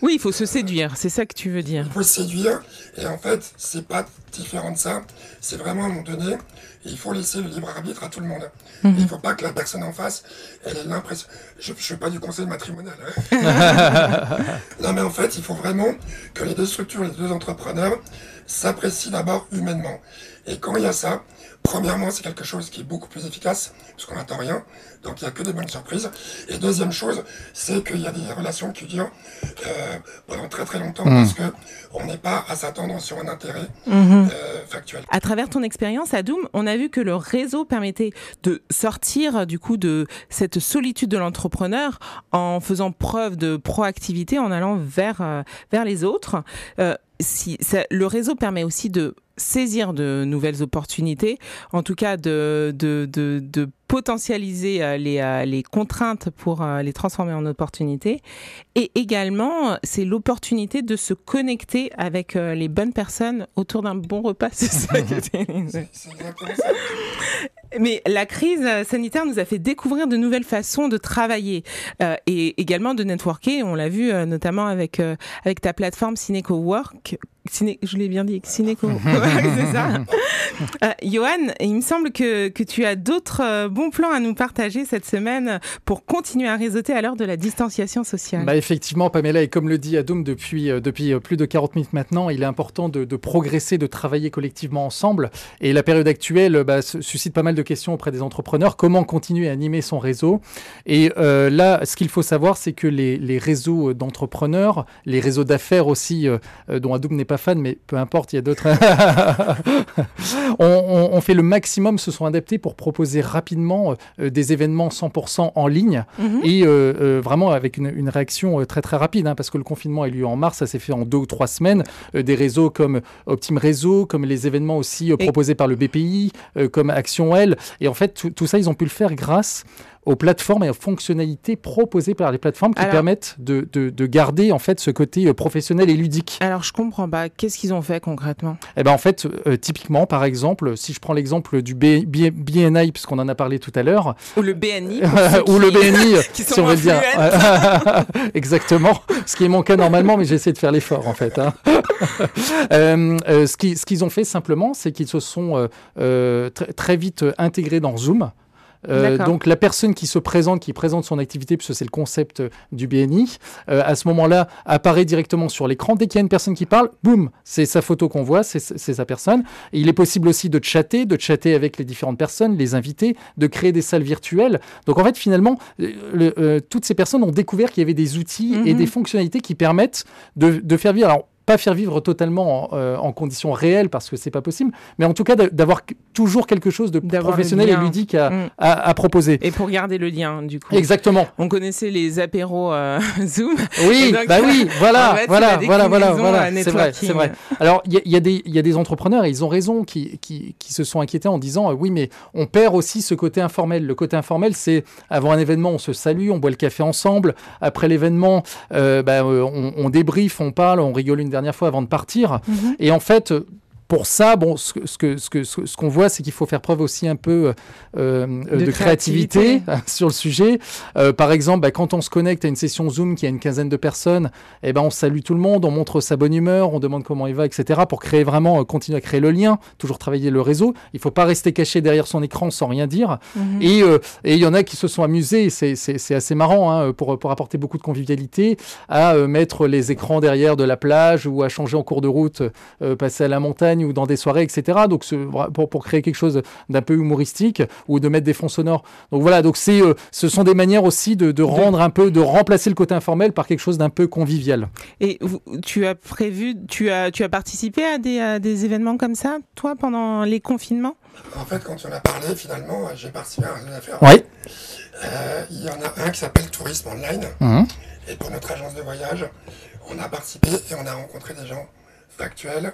Oui, il faut se séduire, c'est ça que tu veux dire. Il faut se séduire, et en fait, c'est pas différent de ça. C'est vraiment à un moment donné, il faut laisser le libre arbitre à tout le monde. Mhm. Il ne faut pas que la personne en face, elle ait l'impression. Je ne suis pas du conseil matrimonial. Hein. non, mais en fait, il faut vraiment que les deux structures, les deux entrepreneurs s'apprécient d'abord humainement. Et quand il y a ça, Premièrement, c'est quelque chose qui est beaucoup plus efficace, parce qu'on n'attend rien, donc il n'y a que des bonnes surprises. Et deuxième chose, c'est qu'il y a des relations qui durent euh, pendant très très longtemps, mmh. parce qu'on n'est pas à s'attendre sur un intérêt mmh. euh, factuel. À travers ton expérience à Doom, on a vu que le réseau permettait de sortir du coup de cette solitude de l'entrepreneur en faisant preuve de proactivité, en allant vers, euh, vers les autres. si, le réseau permet aussi de saisir de nouvelles opportunités, en tout cas de, de, de, potentialiser euh, les, euh, les, contraintes pour euh, les transformer en opportunités. Et également, c'est l'opportunité de se connecter avec les bonnes personnes autour d'un bon repas. C'est ça Mais la crise sanitaire nous a fait découvrir de nouvelles façons de travailler et également de networker. On l'a vu notamment avec, avec ta plateforme Cineco Work je l'ai bien dit, Cineco. c'est ça. Euh, Johan, il me semble que, que tu as d'autres euh, bons plans à nous partager cette semaine pour continuer à réseauter à l'heure de la distanciation sociale. Bah effectivement, Pamela, et comme le dit Adoum depuis, euh, depuis plus de 40 minutes maintenant, il est important de, de progresser, de travailler collectivement ensemble. Et la période actuelle bah, suscite pas mal de questions auprès des entrepreneurs. Comment continuer à animer son réseau? Et là, ce qu'il faut savoir, c'est que les, les réseaux d'entrepreneurs, les réseaux d'affaires aussi, dont Adoum n'est pas fan, mais peu importe, il y a d'autres. on, fait le maximum, se sont adaptés pour proposer rapidement euh, des événements 100% en ligne mhm. et euh, euh, vraiment avec une, réaction très très rapide, hein, parce que le confinement a eu lieu en mars, ça s'est fait en deux ou trois semaines. des réseaux comme Optim Réseau, comme les événements aussi proposés par le BPI, comme Action L. Et en fait, tout, ça, ils ont pu le faire grâce aux plateformes et aux fonctionnalités proposées par les plateformes qui permettent de, de, garder en fait ce côté euh, professionnel et ludique. Alors je comprends pas. Qu'est-ce qu'ils ont fait concrètement? Eh ben en fait, euh, typiquement, par exemple, si je prends l'exemple du BNI, puisqu'on en a parlé tout à l'heure, ou le BNI, ou le BNI, si on veut dire, exactement. Ce qui est mon cas normalement, mais j'essaie de faire l'effort en fait. Hein. ce qu'ils ce qu'ils ont fait simplement, c'est qu'ils se sont très vite intégrés dans Zoom. Euh, donc la personne qui se présente, qui présente son activité, puisque c'est le concept euh, du BNI, euh, à ce moment-là apparaît directement sur l'écran. Dès qu'il y a une personne qui parle, boum, c'est sa photo qu'on voit, c'est sa personne. Et il est possible aussi de chatter, de chatter avec les différentes personnes, les invités, de créer des salles virtuelles. Donc en fait, finalement, toutes ces personnes ont découvert qu'il y avait des outils et mhm. des fonctionnalités qui permettent de, de faire vivre. Alors, pas faire vivre totalement euh, en, conditions réelles parce que c'est pas possible, mais en tout cas d'avoir toujours quelque chose de professionnel et ludique mm. à, à, proposer. Et pour garder le lien, du coup. Exactement. On connaissait les apéros euh, Zoom. Oui, bah oui, voilà, voilà, voilà, voilà, voilà, c'est vrai, c'est vrai. Alors il y, y, a des, y a des entrepreneurs et ils ont raison qui, qui, qui se sont inquiétés en disant euh, oui, mais on perd aussi ce côté informel. Le côté informel, c'est avant un événement, on se salue, on boit le café ensemble. Après l'événement, bah, on, on débriefe, on parle, on rigole une dernière fois avant de partir. Mhm. Et en fait, pour ça, bon, ce, que, ce que, ce qu'on voit, c'est qu'il faut faire preuve aussi un peu euh, de, créativité, sur le sujet. Euh, par exemple, bah, quand on se connecte à une session Zoom qui a une quinzaine de personnes, eh ben, on salue tout le monde, on montre sa bonne humeur, on demande comment il va, etc. pour créer vraiment, euh, continuer à créer le lien, toujours travailler le réseau. Il faut pas rester caché derrière son écran sans rien dire. Mhm. Et il y en a qui se sont amusés, c'est assez marrant, hein, pour, pour apporter beaucoup de convivialité, à mettre les écrans derrière de la plage ou à changer en cours de route, passer à la montagne ou dans des soirées, etc. Donc pour, pour créer quelque chose d'un peu humoristique ou de mettre des fonds sonores. Donc voilà, donc c'est, euh, ce sont des manières aussi de, de, rendre un peu, de remplacer le côté informel par quelque chose d'un peu convivial. Et tu as prévu, tu as, tu as participé à des, des événements comme ça, toi, pendant les confinements? En fait, quand tu en as parlé, finalement, j'ai participé à une affaire. Oui. Euh, il y en a un qui s'appelle Tourisme Online. Mmh. Et pour notre agence de voyage, on a participé et on a rencontré des gens factuels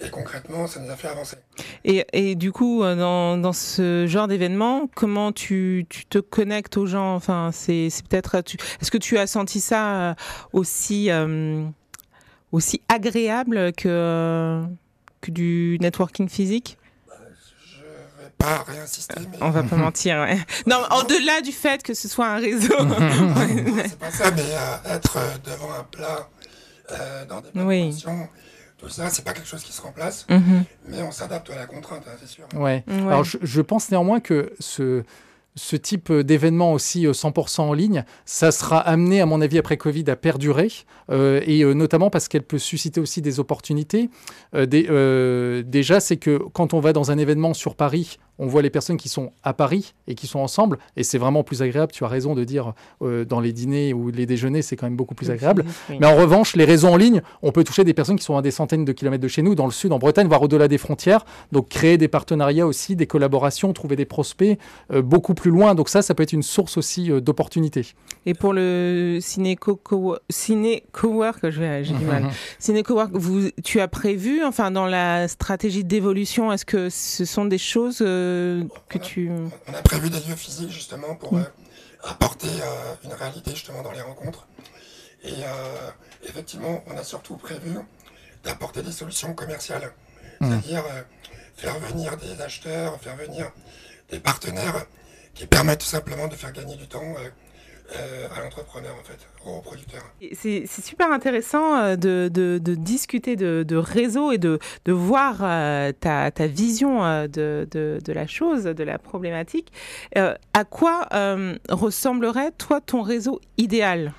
et concrètement, ça nous a fait avancer. Et, et du coup, euh, dans, dans ce genre d'événement, comment tu, tu, te connectes aux gens? Enfin, c'est peut-être. Est-ce que tu as senti ça euh, aussi, euh, aussi agréable que, que du networking physique? Pas réinsister. Mais... On va pas mentir. Ouais. Non, au-delà du fait que ce soit un réseau. c'est pas ça, mais être devant un plat dans des oui tout ça, c'est pas quelque chose qui se remplace, mhm. mais on s'adapte à la contrainte, hein, c'est sûr. Ouais. Alors je, je, pense néanmoins que ce, ce type d'événement aussi 100% euh, en ligne, ça sera amené, à mon avis, après Covid, à perdurer, euh, et euh, notamment parce qu'elle peut susciter aussi des opportunités. déjà, c'est que quand on va dans un événement sur Paris, on voit les personnes qui sont à Paris et qui sont ensemble, et c'est vraiment plus agréable. Tu as raison de dire dans les dîners ou les déjeuners, c'est quand même beaucoup plus agréable. Mais en revanche, les réseaux en ligne, on peut toucher des personnes qui sont à des centaines de kilomètres de chez nous, dans le sud, en Bretagne, voire au-delà des frontières. Donc créer des partenariats aussi, des collaborations, trouver des prospects beaucoup plus loin. Donc ça, ça peut être une source aussi euh, d'opportunités. Et pour le ciné cowork, j'ai du mal. ciné cowork, vous, tu as prévu, enfin dans la stratégie d'évolution, est-ce que ce sont des choses euh, que tu On a prévu des lieux physiques justement pour euh, apporter une réalité justement dans les rencontres. Et effectivement, on a surtout prévu d'apporter des solutions commerciales, mm. c'est-à-dire faire venir des acheteurs, faire venir des partenaires qui permettent tout simplement de faire gagner du temps euh, euh, à l'entrepreneur, en fait, au producteur. C'est super intéressant euh, de, de, discuter de, de, réseau et de, voir ta, ta, vision de, la chose, de la problématique. à quoi ressemblerait, toi, ton réseau idéal?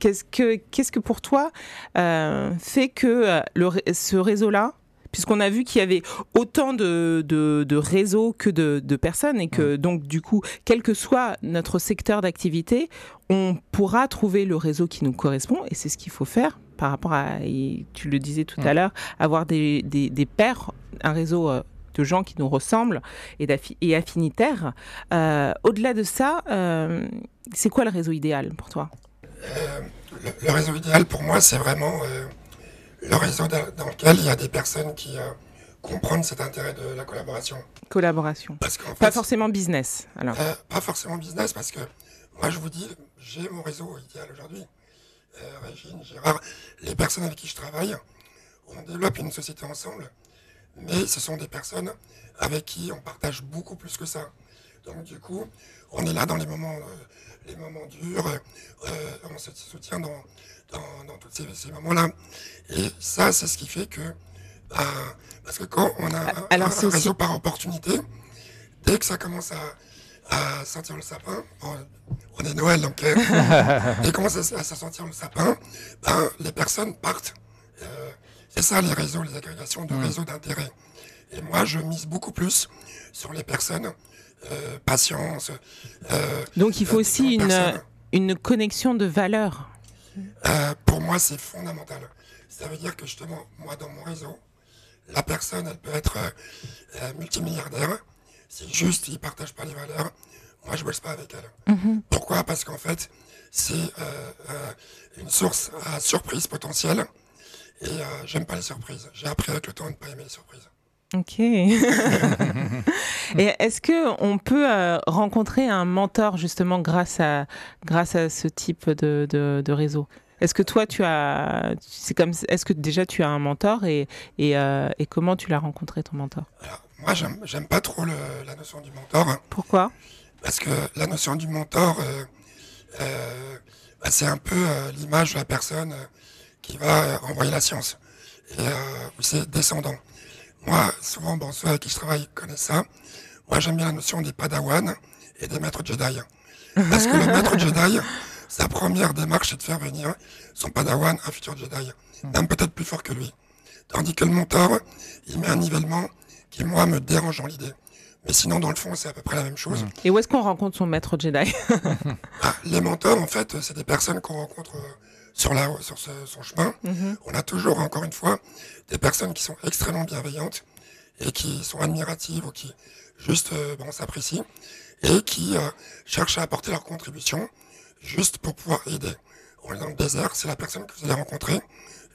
Qu'est-ce que, qu'est-ce que pour toi fait que le, ce réseau-là puisqu'on a vu qu'il y avait autant de, de, réseaux que de, personnes et que donc du coup, quel que soit notre secteur d'activité, on pourra trouver le réseau qui nous correspond et c'est ce qu'il faut faire par rapport à, tu le disais tout à l'heure, avoir des, des, pairs, un réseau euh, de gens qui nous ressemblent et, et affinitaires. Euh, au-delà de ça, euh, c'est quoi le réseau idéal pour toi? Le, réseau idéal pour moi, c'est vraiment le réseau dans lequel il y a des personnes qui euh, comprendre cet intérêt de la collaboration. Collaboration. Parce qu'en Pas forcément business, alors. euh, pas forcément business, parce que moi je vous dis, j'ai mon réseau idéal aujourd'hui. Euh, Régine, Gérard, les personnes avec qui je travaille, on développe une société ensemble, mais ce sont des personnes avec qui on partage beaucoup plus que ça. Donc du coup, on est là dans les moments, euh, les moments durs, on se soutient dans, dans, dans tous ces, ces moments-là. Et ça, c'est ce qui fait que, bah, parce que quand on a un, Alors, un aussi- réseau par opportunité, dès que ça commence à, à sentir le sapin, bon, on est Noël, donc euh, dès qu'on commence à, à sentir le sapin, ben, les personnes partent. Euh, c'est ça les réseaux, les agrégations de réseaux d'intérêt. Et moi, je mise beaucoup plus sur les personnes, euh, patience. euh, Donc il faut aussi une, une connexion de valeurs. Euh, pour moi, c'est fondamental. Ça veut dire que justement, moi, dans mon réseau, la personne, elle peut être euh, euh, multimilliardaire. Si juste il partage pas les valeurs, moi, je bosse pas avec elle. Pourquoi? Parce qu'en fait, c'est euh, une source à surprise potentielle. Et j'aime pas les surprises. J'ai appris avec le temps à ne pas aimer les surprises. Ok. Et est-ce que on peut euh, rencontrer un mentor justement grâce à grâce à ce type de, de, de réseau? Est-ce que toi tu as c'est comme est-ce que déjà tu as un mentor et et, euh, et comment tu l'as rencontré ton mentor? Alors, moi, j'aime j'aime pas trop le- la notion du mentor. hein. Pourquoi? Parce que la notion du mentor, euh, bah, c'est un peu l'image de la personne qui va envoyer la science. Et c'est descendant. Moi, souvent, bon, ceux avec qui je travaille connaissent ça. Moi, j'aime bien la notion des padawans et des maîtres Jedi. Parce que le maître Jedi, sa première démarche, c'est de faire venir son padawan, un futur Jedi, même peut-être plus fort que lui. Tandis que le mentor, il met un nivellement qui, moi, me dérange dans l'idée. Mais sinon, dans le fond, c'est à peu près la même chose. Et où est-ce qu'on rencontre son maître Jedi? Ah, les mentors, en fait, c'est des personnes qu'on rencontre euh, sur, la, sur ce- son chemin. Mhm. On a toujours, encore une fois, des personnes qui sont extrêmement bienveillantes et qui sont admiratives ou qui juste euh, bon, s'apprécient et qui euh, cherchent à apporter leur contribution juste pour pouvoir aider. On est dans le désert, c'est la personne que vous allez rencontrer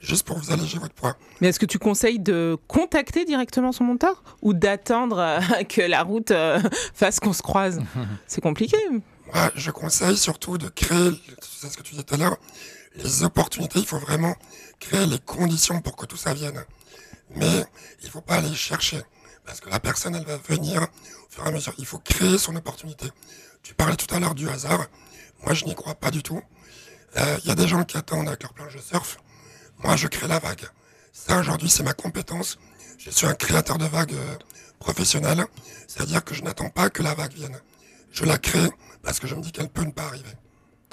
juste pour vous alléger votre poids. Mais est-ce que tu conseilles de contacter directement son mentor ou d'attendre euh, que la route euh, fasse qu'on se croise? C'est compliqué. Moi, je conseille surtout de créer, c'est ce que tu disais tout à l'heure, les opportunités. Il faut vraiment créer les conditions pour que tout ça vienne. Mais il faut pas aller chercher. Parce que la personne, elle va venir au fur et à mesure. Il faut créer son opportunité. Tu parlais tout à l'heure du hasard. Moi, je n'y crois pas du tout. Euh, Il y a des gens qui attendent avec leur planche de surf. Moi, je crée la vague. Ça, aujourd'hui, c'est ma compétence. Je suis un créateur de vagues euh, professionnel. C'est-à-dire que je n'attends pas que la vague vienne. Je la crée parce que je me dis qu'elle peut ne pas arriver.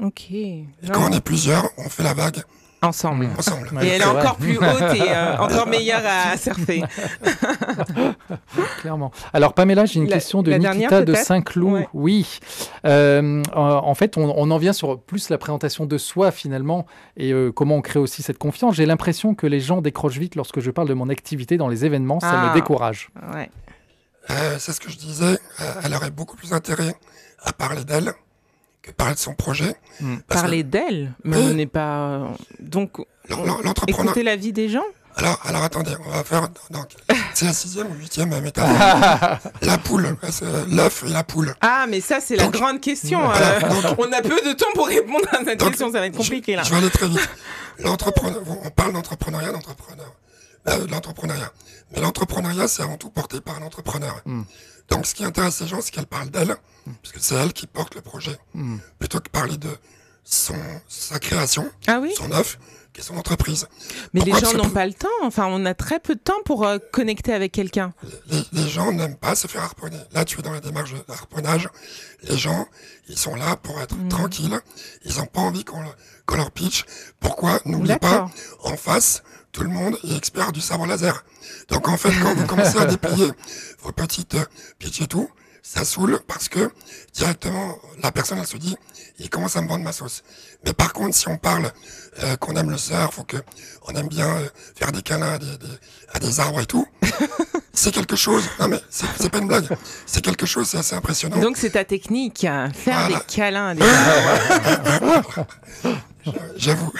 Ok. Et quand on est plusieurs, on fait la vague? Ensemble. ensemble. Et elle est encore plus haute et euh, encore meilleure à surfer. Clairement. Alors Pamela, j'ai une La- question de dernière, Nikita de Saint-Cloud. Ouais. Oui. Euh, en- en fait, on, on en vient sur plus la présentation de soi finalement et euh, comment on crée aussi cette confiance. J'ai l'impression que les gens décrochent vite lorsque je parle de mon activité dans les événements. Ça Ah. me décourage. Ouais. Euh, c'est ce que je disais. euh, elle aurait beaucoup plus intérêt à parler d'elle parler de son projet. Parce Parler d'elle, mais Oui. on n'est pas. euh, Donc, L'entrepreneur. écouter la vie des gens? Alors, alors attendez, on va faire. Donc, c'est la sixième ou huitième métaphore. la poule, euh, l'œuf et la poule. Ah, mais ça, c'est la grande question. Voilà, euh, donc- on a peu de temps pour répondre à cette Donc, question, ça va être compliqué là. Je, je vais aller très vite. L'entrepreneur, on parle d'entrepreneuriat, d'entrepreneur, euh, de l'entrepreneuriat. Mais l'entrepreneuriat, c'est avant tout porté par un entrepreneur. Donc, ce qui intéresse les gens, c'est qu'elle parle d'elle, puisque c'est elle qui porte le projet, plutôt que parler de son, sa création, Ah oui? son œuf, qui est son entreprise. Mais les gens n'ont pas le temps? Enfin, on a très peu de temps pour euh, connecter avec quelqu'un. Les, les gens n'aiment pas se faire harponner. Là, tu es dans la démarche de harponnage. Les gens, ils sont là pour être Mm. tranquilles. Ils n'ont pas envie qu'on le- qu'on leur pitch. Pourquoi N'oubliez pas, en face, tout le monde est expert du sabre laser. Donc, en fait, quand vous commencez à déplier vos petites euh, pitches et tout, ça saoule parce que directement, la personne, elle se dit, il commence à me vendre ma sauce. Mais par contre, si on parle euh, qu'on aime le surf ou que on aime bien euh, faire des câlins à des, des- à des arbres et tout, c'est quelque chose. Non mais c'est c'est pas une blague. C'est quelque chose, c'est assez impressionnant. Donc, c'est ta technique, hein, faire Voilà. des câlins à des arbres. J'avoue.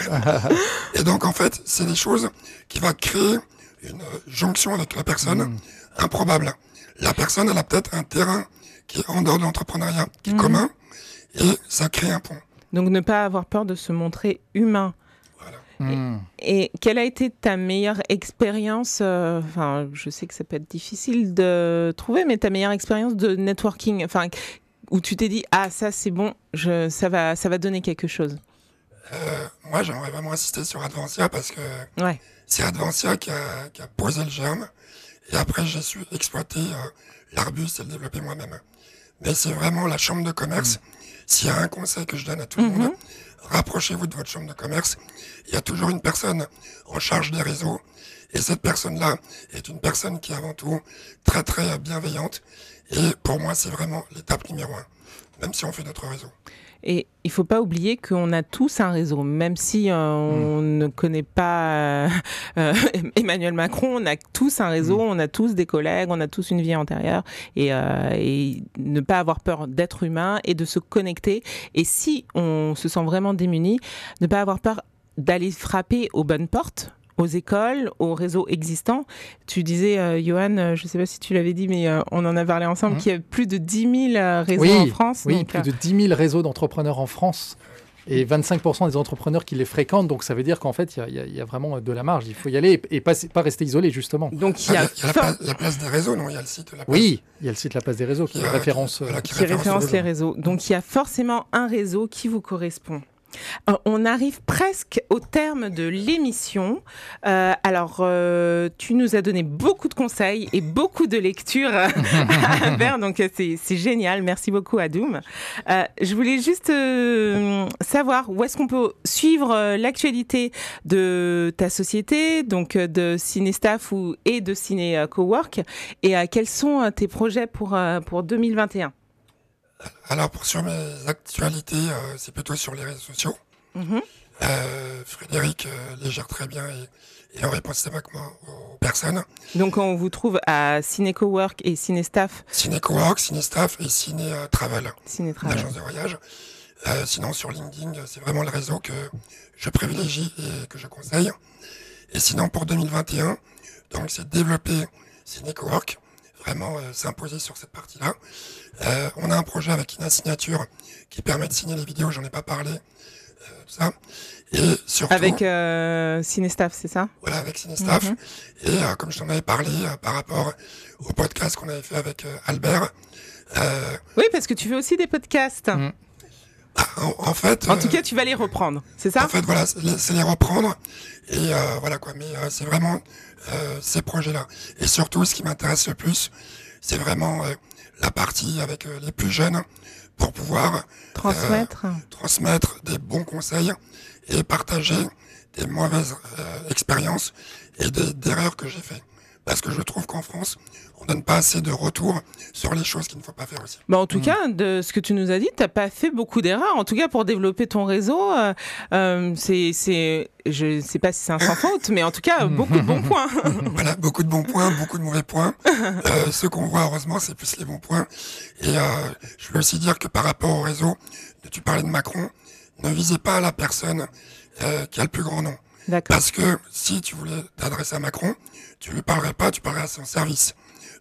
Et donc en fait, c'est des choses qui va créer une jonction avec la personne improbable. La personne, elle a peut-être un terrain qui est en dehors de l'entrepreneuriat, qui est commun, et ça crée un pont. Donc ne pas avoir peur de se montrer humain. Hmm. Et quelle a été ta meilleure expérience euh, Enfin, je sais que ça peut être difficile de trouver, mais ta meilleure expérience de networking, enfin, où tu t'es dit ah ça c'est bon, je, ça va, ça va donner quelque chose? Euh, moi, j'aimerais vraiment insister sur Advancia parce que Ouais. c'est Advancia qui a, qui a posé le germe. Et après, j'ai su exploiter euh, l'arbuste et le développer moi-même. Mais c'est vraiment la chambre de commerce. S'il y a un conseil que je donne à tout le monde, rapprochez-vous de votre chambre de commerce. Il y a toujours une personne en charge des réseaux. Et cette personne-là est une personne qui est avant tout très très bienveillante. Et pour moi, c'est vraiment l'étape numéro un. Même si on fait notre réseau. Et il faut pas oublier qu'on a tous un réseau, même si euh, on ne connaît pas euh, euh, Emmanuel Macron, on a tous un réseau, on a tous des collègues, on a tous une vie antérieure, et, euh, et ne pas avoir peur d'être humain et de se connecter. Et si on se sent vraiment démuni, ne pas avoir peur d'aller frapper aux bonnes portes aux écoles, aux réseaux existants. Tu disais, euh, Johan, euh, je ne sais pas si tu l'avais dit, mais euh, on en a parlé ensemble, Mhm. qu'il y a plus de 10 000 euh, réseaux Oui, en France. Oui, donc, plus euh, de 10 000 réseaux d'entrepreneurs en France et 25% des entrepreneurs qui les fréquentent. Donc ça veut dire qu'en fait, il y a- y, y vraiment de la marge. Il faut y aller et, et pas, pas rester isolé, justement. donc il Ah, y a, il y a la, place, la place des réseaux, non Il y a le site de la place. Oui, il y a le site La Place des Réseaux qui Qui, référence. qui- voilà, qui qui référence référence les réseaux. Donc il y a forcément un réseau qui vous correspond. Euh, on arrive presque au terme de l'émission. Euh, alors, euh, tu nous as donné beaucoup de conseils et beaucoup de lectures à faire, donc c'est génial. Merci beaucoup, Adoum. Euh, je voulais juste savoir où est-ce qu'on peut suivre l'actualité de ta société, donc de Cinéstaff ou, et de Ciné Cowork, et quels sont tes projets pour, pour 2021 Alors, pour sur mes actualités, euh, c'est plutôt sur les réseaux sociaux. Mhm. Euh, Frédéric euh, les gère très bien et, et on répond systématiquement aux personnes. Donc on vous trouve à Ciné Cowork et Ciné Staff, Ciné Cowork, Ciné Staff et Ciné Travel, Ciné Travail. l'agence de voyage. Sinon, sur LinkedIn, c'est vraiment le réseau que je privilégie et que je conseille. Et sinon, pour 2021, donc c'est développer Ciné Cowork, vraiment s'imposer sur cette partie-là. Euh, on a un projet avec Ina Signature qui permet de signer les vidéos, j'en ai pas parlé, euh, ça. Et surtout, Avec euh, c'est ça? Voilà, avec Cinestaff. Mhm. Et euh, comme je t'en avais parlé euh, par rapport au podcast qu'on avait fait avec euh, Albert, euh, Oui, parce que tu fais aussi des podcasts. Mm. bah, en, en fait, En tout euh, cas, tu vas les reprendre, c'est ça? en fait, voilà, c'est les, c'est les reprendre. Et euh, voilà quoi, mais euh, c'est vraiment euh, ces projets-là. Et surtout, ce qui m'intéresse le plus, c'est vraiment euh, la partie avec euh, les plus jeunes pour pouvoir Transmettre. transmettre des bons conseils et partager des mauvaises euh, expériences et des, d'erreurs que j'ai fait. Parce que je trouve qu'en France, on donne pas assez de retour sur les choses qu'il ne faut pas faire aussi. Bah, en tout cas, de ce que tu nous as dit, t'as pas fait beaucoup d'erreurs. En tout cas, pour développer ton réseau, euh, euh, c'est, c'est, je sais pas si c'est un sans faute, mais en tout cas, beaucoup de bons points. Voilà, beaucoup de bons points, beaucoup de mauvais points. Euh, ceux qu'on voit, heureusement, c'est plus les bons points. Et euh, je veux aussi dire que par rapport au réseau, tu parlais de Macron, ne visez pas la personne euh, qui a le plus grand nom. Parce que si tu voulais t'adresser à Macron, tu lui parlerais pas, tu parlerais à son service.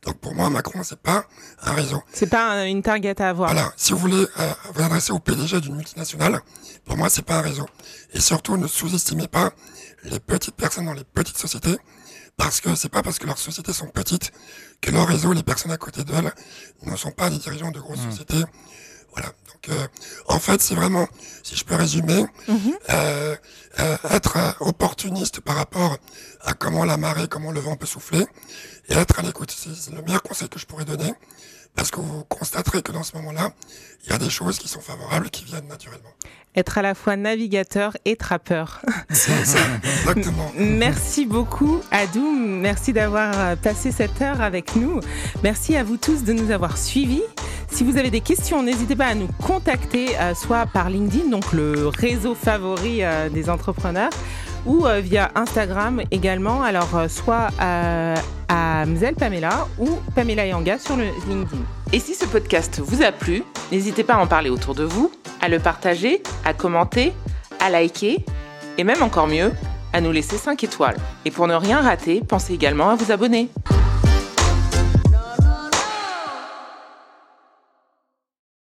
Donc pour moi, Macron, c'est pas un réseau. C'est pas un- une target à avoir. Voilà, si vous voulez euh, vous adresser au PDG d'une multinationale, pour moi, c'est pas un réseau. Et surtout, ne sous-estimez pas les petites personnes dans les petites sociétés, parce que c'est pas parce que leurs sociétés sont petites que leur réseau, les personnes à côté d'elles, ne sont pas des dirigeants de grosses sociétés. Voilà. Donc, euh, en fait, c'est vraiment, si je peux résumer, euh, euh, être opportuniste par rapport à comment la marée, comment le vent peut souffler, et être à l'écoute. C'est le meilleur conseil que je pourrais donner, parce que vous constaterez que dans ce moment-là, il y a des choses qui sont favorables, qui viennent naturellement. Être à la fois navigateur et trappeur. C'est ça, exactement. Merci beaucoup, Adoum. Merci d'avoir euh, passé cette heure avec nous. Merci à vous tous de nous avoir suivis. Si vous avez des questions, n'hésitez pas à nous contacter, euh, soit par LinkedIn, donc le réseau favori euh, des entrepreneurs, ou euh, via Instagram également. Alors, euh, soit euh, à Mzel Pamela ou Pamela Yanga sur le LinkedIn. Et si ce podcast vous a plu, n'hésitez pas à en parler autour de vous, à le partager, à commenter, à liker, et même encore mieux, à nous laisser 5 étoiles. Et pour ne rien rater, pensez également à vous abonner.